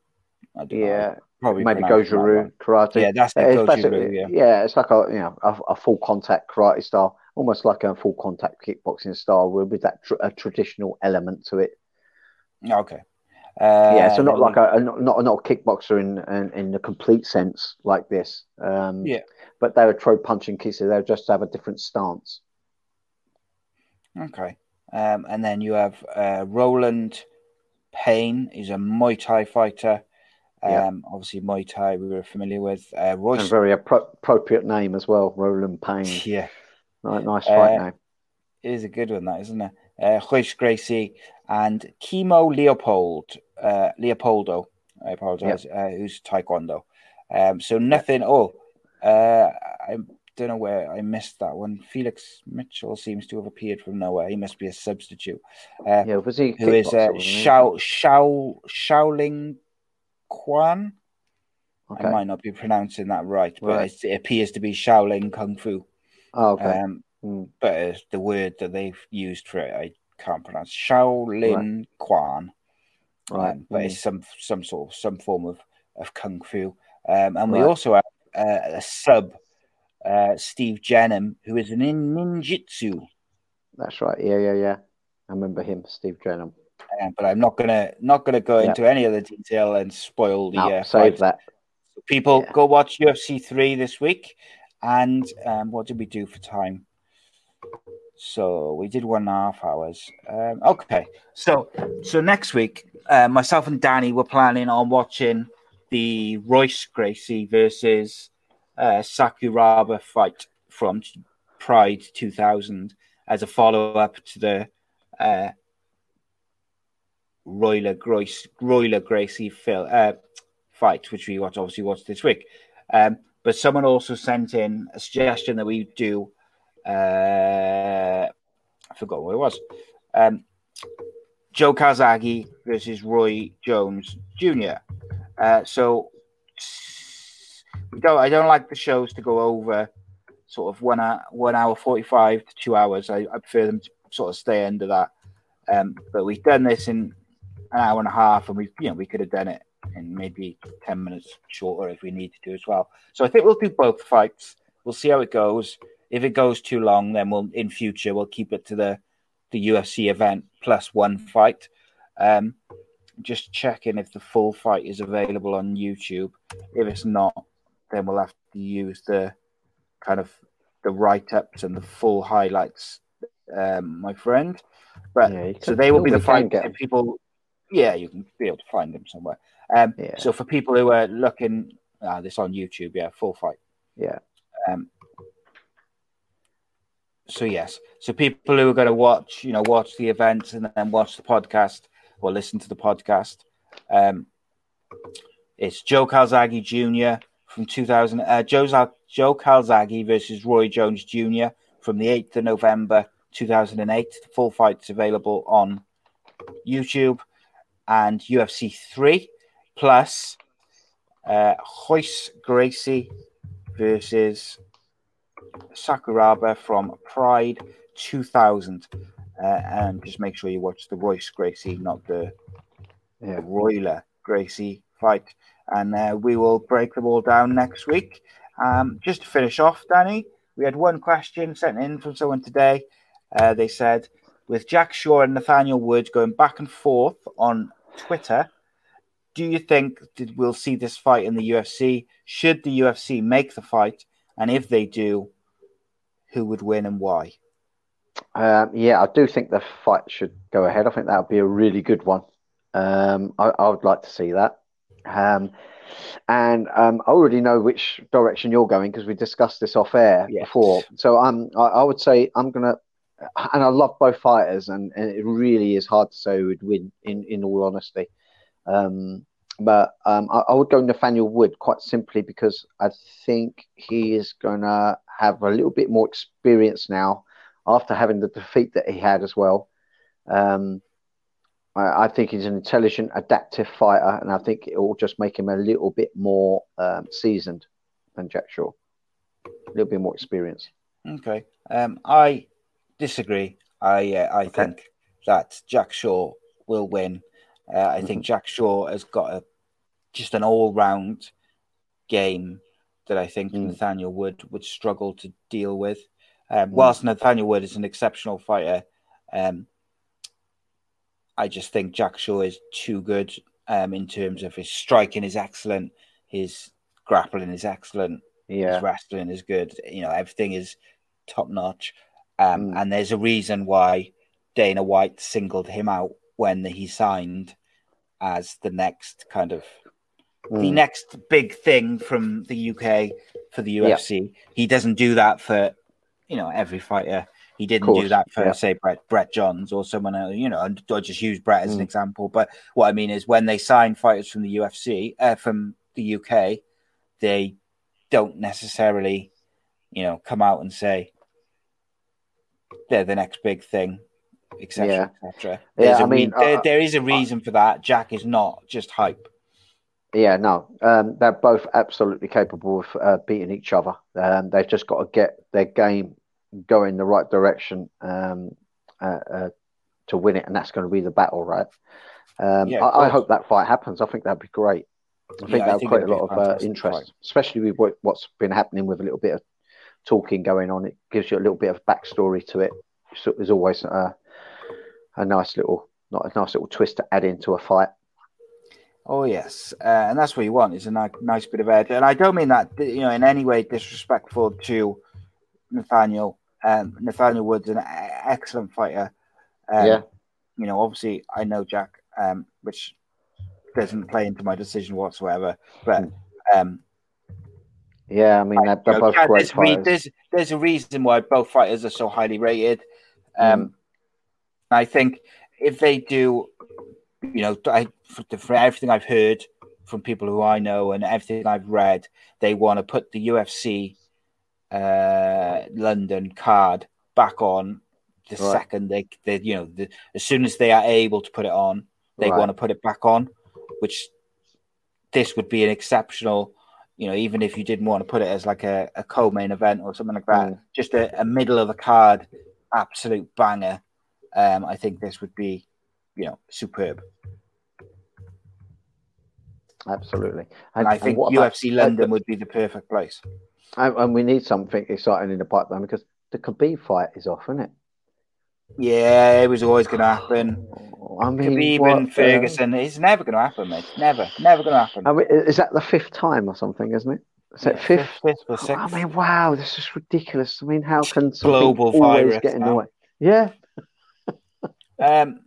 I don't know. yeah, probably maybe Goju wrong. karate. Yeah, that's the it's Goju basically- yeah. yeah, it's like a you know a, a full contact karate style, almost like a full contact kickboxing style with, with that tr- a traditional element to it. Okay. Uh, yeah, so not like a, a not not not a kickboxer in, in in the complete sense like this. Um, Yeah. but they would throw punching kicks. So They would just have a different stance. Okay. Um, and then you have uh, Roland Payne. He's a Muay Thai fighter. Um, Yeah. Obviously, Muay Thai we were familiar with. Uh, Royce. very appro- appropriate name as well, Roland Payne. [laughs] Yeah, Nice, nice fight Uh, name. it is a good one, that isn't it? Uh, Hoyce Gracie and Kimo Leopold, uh, Leopoldo. I apologize. Uh, who's Taekwondo. Um, so nothing. Oh, uh, I don't know where I missed that one. Felix Mitchell seems to have appeared from nowhere. He must be a substitute. Uh, Yeah, was he? who is uh. Shao Shao Shaolin Quan. Okay. I might not be pronouncing that right, but Right. it appears to be Shaolin Kung Fu. Oh, okay. Um, Mm. but uh, the word that they've used for it, I can't pronounce. Shaolin Quan. right. Um, but Mm. it's some some sort of some form of of kung fu. Um, and we also have uh, a sub uh, Steve Jennum, who is an in ninjutsu. That's right. Yeah, yeah, yeah. I remember him, Steve Jennum. Uh, but I'm not gonna not gonna go Yeah. into any other detail and spoil the No, uh, save fight. that. People Yeah. go watch UFC three this week. And um, what did we do for time? So we did one and a half hours. Um, okay, so so next week, uh, myself and Danny were planning on watching the Royce Gracie versus uh, Sakuraba fight from Pride 2000 as a follow up to the uh, Royler Gracie, Royler Gracie Phil, uh, fight, which we watch, obviously watched this week. Um, but someone also sent in a suggestion that we do. Uh, I forgot what it was. Um, Joe Calzaghe versus Roy Jones Jr. Uh, so we don't. I don't like the shows to go over sort of one hour, one hour forty five to two hours. I, I prefer them to sort of stay under that. Um, but we've done this in an hour and a half, and we you know we could have done it in maybe ten minutes shorter if we need to do as well. So I think we'll do both fights. We'll see how it goes. If it goes too long, then we'll in future we'll keep it to the the UFC event plus one fight. Um, just checking if the full fight is available on YouTube. If it's not, then we'll have to use the kind of the write ups and the full highlights, um, my friend. But Yeah, so they will be the fight get that 'em. people. Yeah, you can be able to find them somewhere. Um, Yeah. So for people who are looking, uh, this on YouTube, yeah, full fight. Yeah. Um, so yes, so people who are going to watch, you know, watch the events and then watch the podcast or listen to the podcast. Um, it's Joe Calzaghe Jr. from 2000. Uh, Joe, Joe Calzaghe versus Roy Jones Jr. from the 8th of November 2008. The full fight's available on YouTube and UFC 3 plus uh, Hoyce Gracie versus Sakuraba from Pride 2000. Uh, and just make sure you watch the Royce Gracie, not the Yeah. Royler Gracie fight. And uh, we will break them all down next week. Um, just to finish off, Danny, we had one question sent in from someone today. Uh, they said, with Jack Shaw and Nathaniel Wood going back and forth on Twitter, do you think that we'll see this fight in the UFC? Should the UFC make the fight? And if they do, who would win and why? Um, yeah, I do think the fight should go ahead. I think that would be a really good one. Um, I, I would like to see that. Um, and um, I already know which direction you're going because we discussed this off air Yes. before. So um, I, I would say I'm gonna, and I love both fighters, and, and it really is hard to say who would win. In in all honesty, um, but um, I, I would go Nathaniel Wood quite simply because I think he is gonna have a little bit more experience now after having the defeat that he had as well. Um, I, I think he's an intelligent, adaptive fighter, and I think it will just make him a little bit more um, seasoned than Jack Shaw, a little bit more experience. Okay. Um, I disagree. I uh, I Okay. think that Jack Shaw will win. Uh, I think Jack Shaw has got a just an all round game that I think Mm. Nathaniel Wood would struggle to deal with. Um, whilst Nathaniel Wood is an exceptional fighter, um, I just think Jack Shaw is too good um, in terms of his striking is excellent, his grappling is excellent, Yeah, his wrestling is good. You know, everything is top notch. Um, Mm. And there's a reason why Dana White singled him out when he signed as the next kind of the Mm. next big thing from the UK for the UFC. He doesn't do that for you know every fighter. He didn't do that for yeah. say Brett Brett Johns or someone else. You know, and I just use Brett as an Mm. example. But what I mean is when they sign fighters from the UFC uh, from the UK, they don't necessarily you know come out and say they're the next big thing. Etc. Yeah. etc. Yeah, I mean, re- there, uh, there is a reason for that. Jack is not just hype. Yeah, no, um, they're both absolutely capable of uh, beating each other. Um, they've just got to get their game going the right direction um, uh, uh, to win it, and that's going to be the battle, right? Um, Yeah, I, I hope that fight happens. I think that'd be great. I think Yeah, that'll create a lot a of uh, interest, fight. especially with what, what's been happening with a little bit of talking going on. It gives you a little bit of backstory to it. So there's always a, a nice little, not a nice little twist to add into a fight. Oh yes, uh, and that's what you want is a ni- nice bit of edge. And I don't mean that you know in any way disrespectful to Nathaniel. Um, Nathaniel Wood's an excellent fighter. Um, Yeah. You know, obviously I know Jack, um, which doesn't play into my decision whatsoever. But um, Yeah, I mean they're, they're know, both yeah, great there's, fighters. there's there's a reason why both fighters are so highly rated. Mm. I think if they do, you know, I, for, the- for everything I've heard from people who I know and everything I've read, they want to put the UFC uh, London card back on the Right. second they, they, you know, the, as soon as they are able to put it on, they Right. want to put it back on, which this would be an exceptional. You know, even if you didn't want to put it as like a, a co-main event or something like that, Mm. just a, a middle of the card, absolute banger. Um, I think this would be, you know, superb. Absolutely. And I think about- UFC London would be the perfect place. And, and we need something exciting in the pipeline because the Khabib fight is off, isn't it? Yeah, it was always going to happen. I mean, Khabib what and Ferguson, it's never going to happen, mate. Never, never going to happen. I mean, is that the fifth time or something, isn't it? Is it Yeah, fifth? fifth or I mean, wow, this is ridiculous. I mean, how can Global always virus get in the way? Yeah, Um,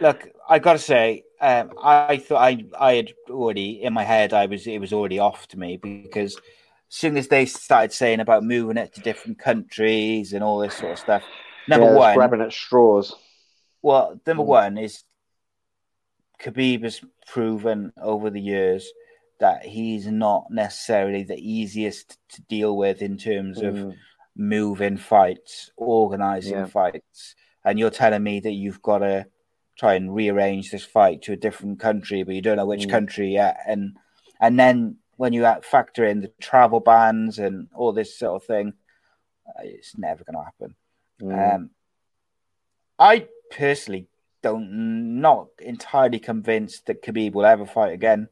look, I got to say, um, I thought I I had already in my head. I was it was already off to me because as soon as they started saying about moving it to different countries and all this sort of stuff. Number yeah, one, grabbing at straws. well, number Mm. one is Khabib has proven over the years that he's not necessarily the easiest to deal with in terms of Mm. moving fights, organizing Yeah. fights, and you're telling me that you've got to try and rearrange this fight to a different country, but you don't know which Mm. country yet, and and then when you factor in the travel bans and all this sort of thing, uh, it's never going to happen. Mm. Um, I personally don't not entirely convinced that Khabib will ever fight again.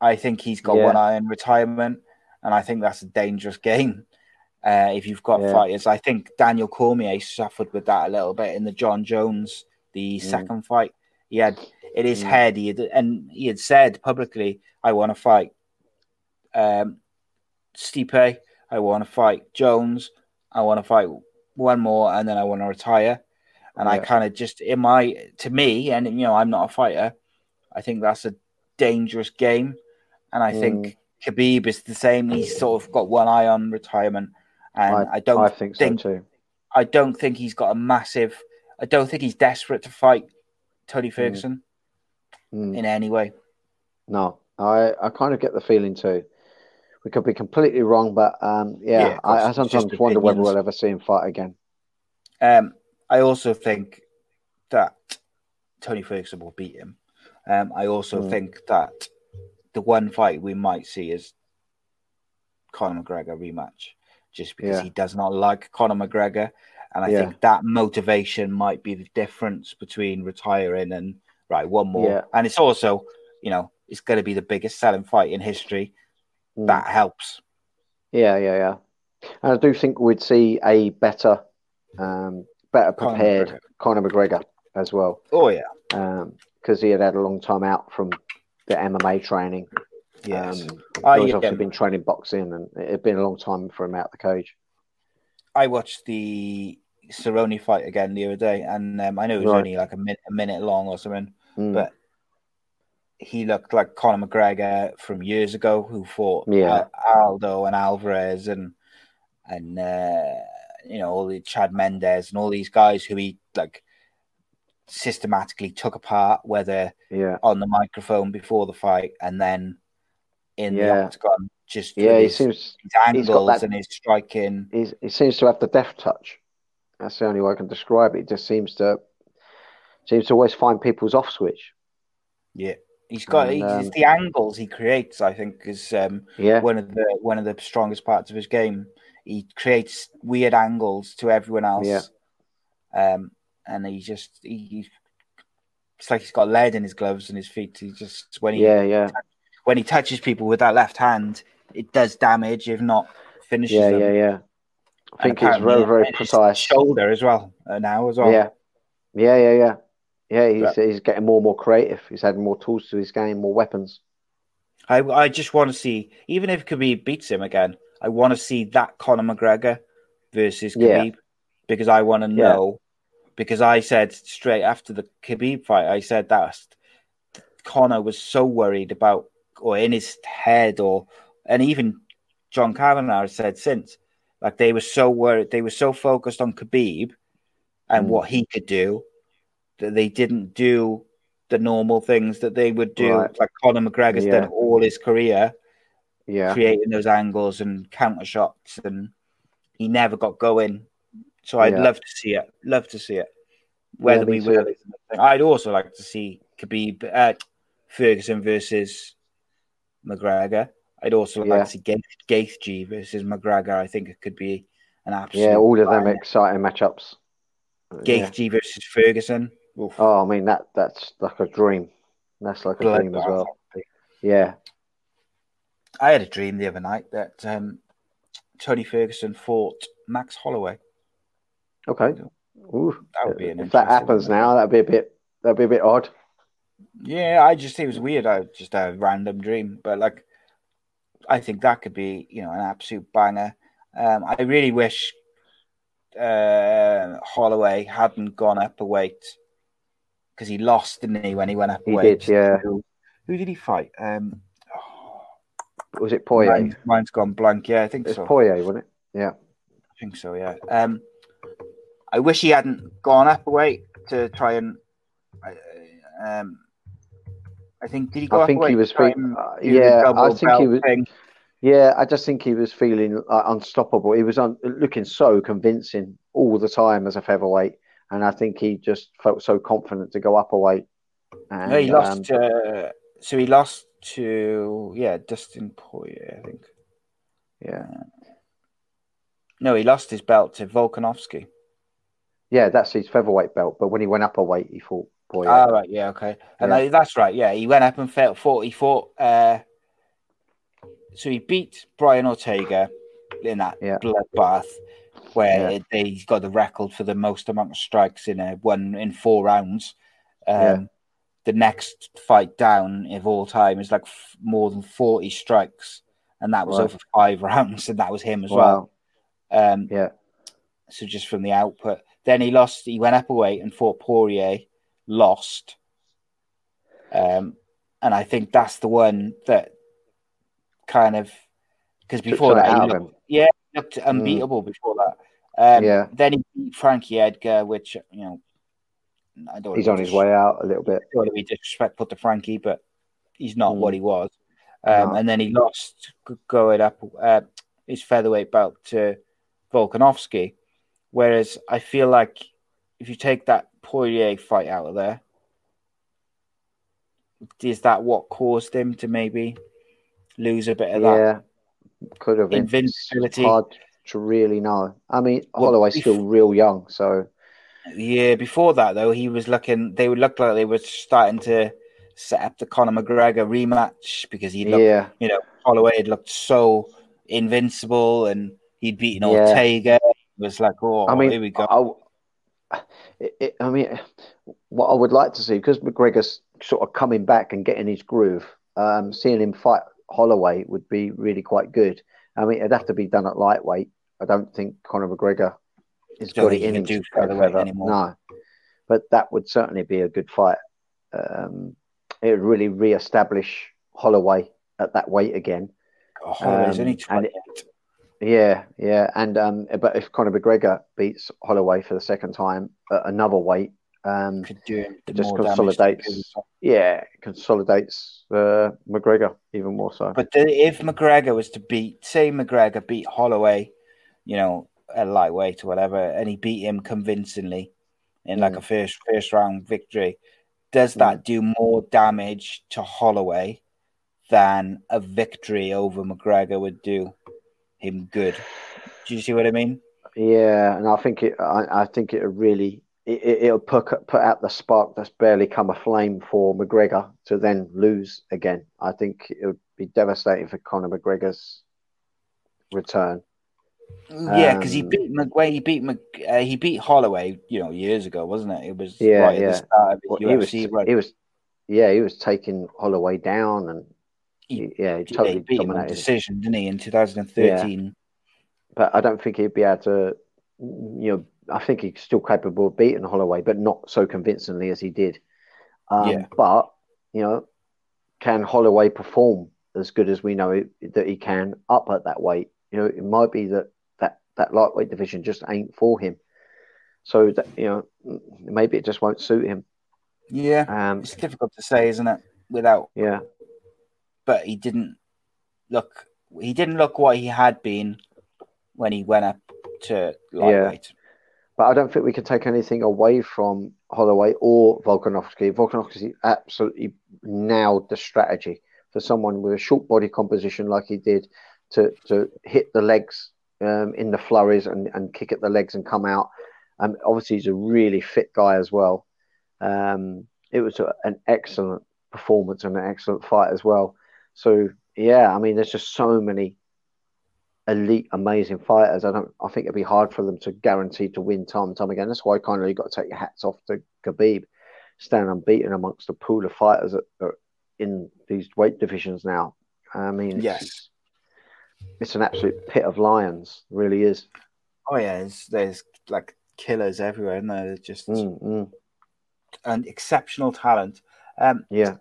I think he's got Yeah. one eye on retirement, and I think that's a dangerous [laughs] game. Uh, if you've got Yeah. fighters, I think Daniel Cormier suffered with that a little bit in the John Jones, the Mm. second fight. He had in his Mm. head, he had, and he had said publicly, "I want to fight um, Stipe. I want to fight Jones. I want to fight one more, and then I want to retire." And I kind of just in my to me, and you know, I'm not a fighter. I think that's a dangerous game, and I Mm. think Khabib is the same. He's sort of got one eye on retirement, and I, don't I think so too. I don't think he's got a massive. I don't think he's desperate to fight Tony Ferguson Mm. in any way. No, I, I kind of get the feeling too. We could be completely wrong, but um, yeah, Yeah, I, I sometimes wonder whether we'll ever see him fight again. Um, I also think that Tony Ferguson will beat him. Um, I also Mm. think that the one fight we might see is Conor McGregor rematch, just because Yeah. he does not like Conor McGregor, and I Yeah. think that motivation might be the difference between retiring and right one more. Yeah. And it's also, you know, it's going to be the biggest selling fight in history. Mm. That helps. Yeah, yeah, yeah. And I do think we'd see a better, um, better Conor prepared McGregor. Conor McGregor as well, Oh yeah, because he had had a long time out from the MMA training. Yes. Um, I, he's obviously um, been training boxing, and it had been a long time for him out the cage. I watched the Cerrone fight again the other day, and um, I know it was Right. only like a minute, a minute long or something, Mm. but he looked like Conor McGregor from years ago, who fought Yeah. Al- Aldo and Alvarez and and uh, you know all the Chad Mendes and all these guys who he like systematically took apart, whether yeah, on the microphone before the fight and then in the Yeah. octagon, just yeah. He his, seems his he's got angles that- and his striking. he's, he seems to have the death touch. That's the only way I can describe it. He just seems to seems to always find people's off switch. Yeah, he's got And, he's, um, it's the angles he creates. I think is um, Yeah, one of the one of the strongest parts of his game. He creates weird angles to everyone else. Yeah. Um, and he just he, he it's like he's got lead in his gloves and his feet. He just when he yeah, yeah, when he touches people with that left hand, it does damage, if not finishes yeah, them. yeah, yeah. I think it's very, very precise. Shoulder as well uh, now as well. Yeah, yeah, yeah, yeah. Yeah, he's, Yeah. he's getting more and more creative. He's adding more tools to his game, more weapons. I I just want to see, even if Khabib beats him again, I want to see that Conor McGregor versus Yeah. Khabib because I want to Yeah. know. Because I said straight after the Khabib fight, I said that Conor was so worried about, or in his head, or and even John Kavanagh has said since, like they were so worried, they were so focused on Khabib and Mm. what he could do that they didn't do the normal things that they would do, Right. like Conor McGregor's Yeah. done all his career, Yeah, creating those angles and counter shots, and he never got going. So I'd Yeah. love to see it. Love to see it. Whether me we will, too. is another thing. I'd also like to see Khabib, uh, Ferguson versus McGregor. I'd also Yeah. like to see Gaethje versus McGregor. I think it could be an absolute. yeah, all of them exciting matchups. Yeah. Gaethje versus Ferguson. Oof. Oh, I mean that that's like a dream. That's like a dream as well. Yeah, I had a dream the other night that um, Tony Ferguson fought Max Holloway. okay. Ooh. That would be an if that happens one. now, that'd be a bit that'd be a bit odd. Yeah, I just think it was weird. I just a random dream, but like, I think that could be you know an absolute banger. Um, I really wish uh, Holloway hadn't gone up a weight because he lost, didn't he, when he went up a He weight? did, yeah. Who, who did he fight? Um, Was it Poirier? mine, mine's gone blank. Yeah, I think It's so. Poirier, wasn't it? Yeah. I think so. Yeah. Um, I wish he hadn't gone up a weight to try and. Um, I think did he go I think he was to try fe- and uh, yeah, I think he was- thing? Yeah, I just think he was feeling uh, unstoppable. He was un- looking so convincing all the time as a featherweight, and I think he just felt so confident to go up a weight. And, No, he lost. um, uh, so he lost to yeah Dustin Poirier, I think. yeah, No, he lost his belt to Volkanovski. yeah, that's his featherweight belt. But when he went up a weight, he fought Poirier. Oh, right, yeah, okay, and Yeah. That's right. Yeah, he went up and fought. fought he fought. Uh, so he beat Brian Ortega in that Yeah. bloodbath, where Yeah. they, he's got the record for the most amount of strikes in a one in four rounds. Um, Yeah. The next fight down of all time is like f- more than forty strikes, and that was Right. over five [laughs] rounds, and that was him as well. Um, Yeah, so just from the output. Then he lost. He went up a weight and fought Poirier, lost. Um, and I think that's the one that kind of because before that, he looked, yeah, he looked unbeatable before that. Um, Yeah. Then he beat Frankie Edgar, which you know, I don't. he's on his way out a little bit. don't want to be disrespectful to Frankie, but he's not Mm. what he was. Um, No. And then he lost going up uh, his featherweight belt to Volkanovski. Whereas I feel like if you take that Poirier fight out of there, is that what caused him to maybe lose a bit of that? Yeah, could have been. Invincibility. It's hard to really know. I mean, Well, Holloway's if- still real young, so Yeah, before that though, he was looking. They would look like they were starting to set up the Conor McGregor rematch because he looked yeah, you know, Holloway had looked so invincible and he'd beaten Yeah. Ortega. It was like, oh, I mean, here we go. I, it, it- I mean, what I would like to see because McGregor's sort of coming back and getting his groove. Um, seeing him fight Holloway would be really quite good. I mean, it'd have to be done at lightweight. I don't think Conor McGregor has Don't got it in him do to go featherweight feather. anymore. No, but that would certainly be a good fight. Um, it would really re-establish Holloway at that weight again. oh, um, only and 28. Yeah, yeah, and um, but if Conor McGregor beats Holloway for the second time at another weight, um, could do it just consolidates. yeah, consolidates uh, McGregor even more so. But the, if McGregor was to beat, say McGregor beat Holloway, you know, a lightweight or whatever, and he beat him convincingly in like Mm. a first first round victory, does that do more damage to Holloway than a victory over McGregor would do him good? Do you see what I mean? Yeah, and I think it. I, I think it really. It, it'll put put out the spark that's barely come aflame for McGregor to then lose again. I think it would be devastating for Conor McGregor's return. Yeah, because he Um, beat McWay. He beat Mc, uh, he beat Holloway, you know, years ago, wasn't it? It was Yeah, right at yeah. the start of his Well, he was, he was, yeah, he was taking Holloway down, and He- yeah, he totally he beat him on decision, didn't he, in 2013? Yeah. But I don't think he'd be able to, you know, I think he's still capable of beating Holloway, but not so convincingly as he did. Um, Yeah. But you know, can Holloway perform as good as we know it, that he can up at that weight? You know, it might be that that that lightweight division just ain't for him. So that you know, maybe it just won't suit him. Yeah, Um, it's difficult to say, isn't it? Without, yeah, but he didn't look. He didn't look what he had been when he went up to lightweight. but I don't think we can take anything away from Holloway or Volkanovski. Volkanovski absolutely nailed the strategy for someone with a short body composition like he did to to hit the legs um, in the flurries and, and kick at the legs and come out. Um, obviously, he's a really fit guy as well. Um, it was a, an excellent performance and an excellent fight as well. So yeah, I mean, there's just so many elite, amazing fighters. I don't. I think it'd be hard for them to guarantee to win time and time again. That's why kind of you got to take your hats off to Khabib, stand unbeaten amongst the pool of fighters that are in these weight divisions now. I mean, it's, Yes. it's an absolute pit of lions. Really is. Oh yeah, there's, there's like killers everywhere, and there? There's just Mm, mm, an exceptional talent. Um, yeah,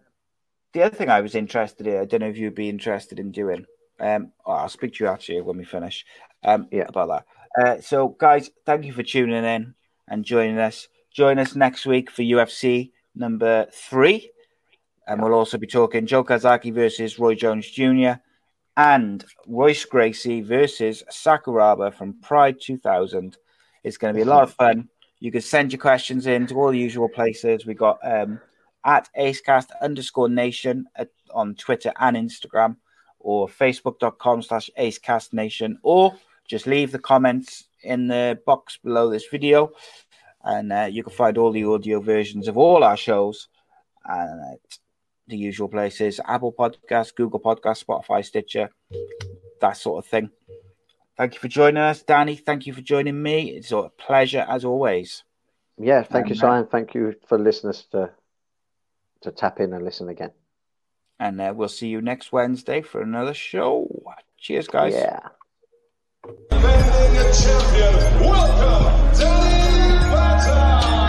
the other thing I was interested in, I don't know if you'd be interested in doing. Um, oh, I'll speak to you actually when we finish. Um, Yeah. about that. Uh, so, guys, thank you for tuning in and joining us. Join us next week for UFC number three, and we'll also be talking Joe Calzaghe versus Roy Jones Jr. and Royce Gracie versus Sakuraba from Pride 2000. It's going to be a lot of fun. You can send your questions in to all the usual places. We got um, at acecast underscore nation at, on Twitter and Instagram, or facebook.com slash acecast nation, or just leave the comments in the box below this video. And uh, you can find all the audio versions of all our shows and at the usual places Apple Podcasts, Google Podcasts, Spotify, Stitcher, that sort of thing. Thank you for joining us, Danny. Thank you for joining me. It's a pleasure as always. yeah. Thank you, Um, Simon. Thank you for listeners to to tap in and listen again. And uh, we'll see you next Wednesday for another show. Cheers, guys. Yeah. Defending champion, welcome, Danny Batten.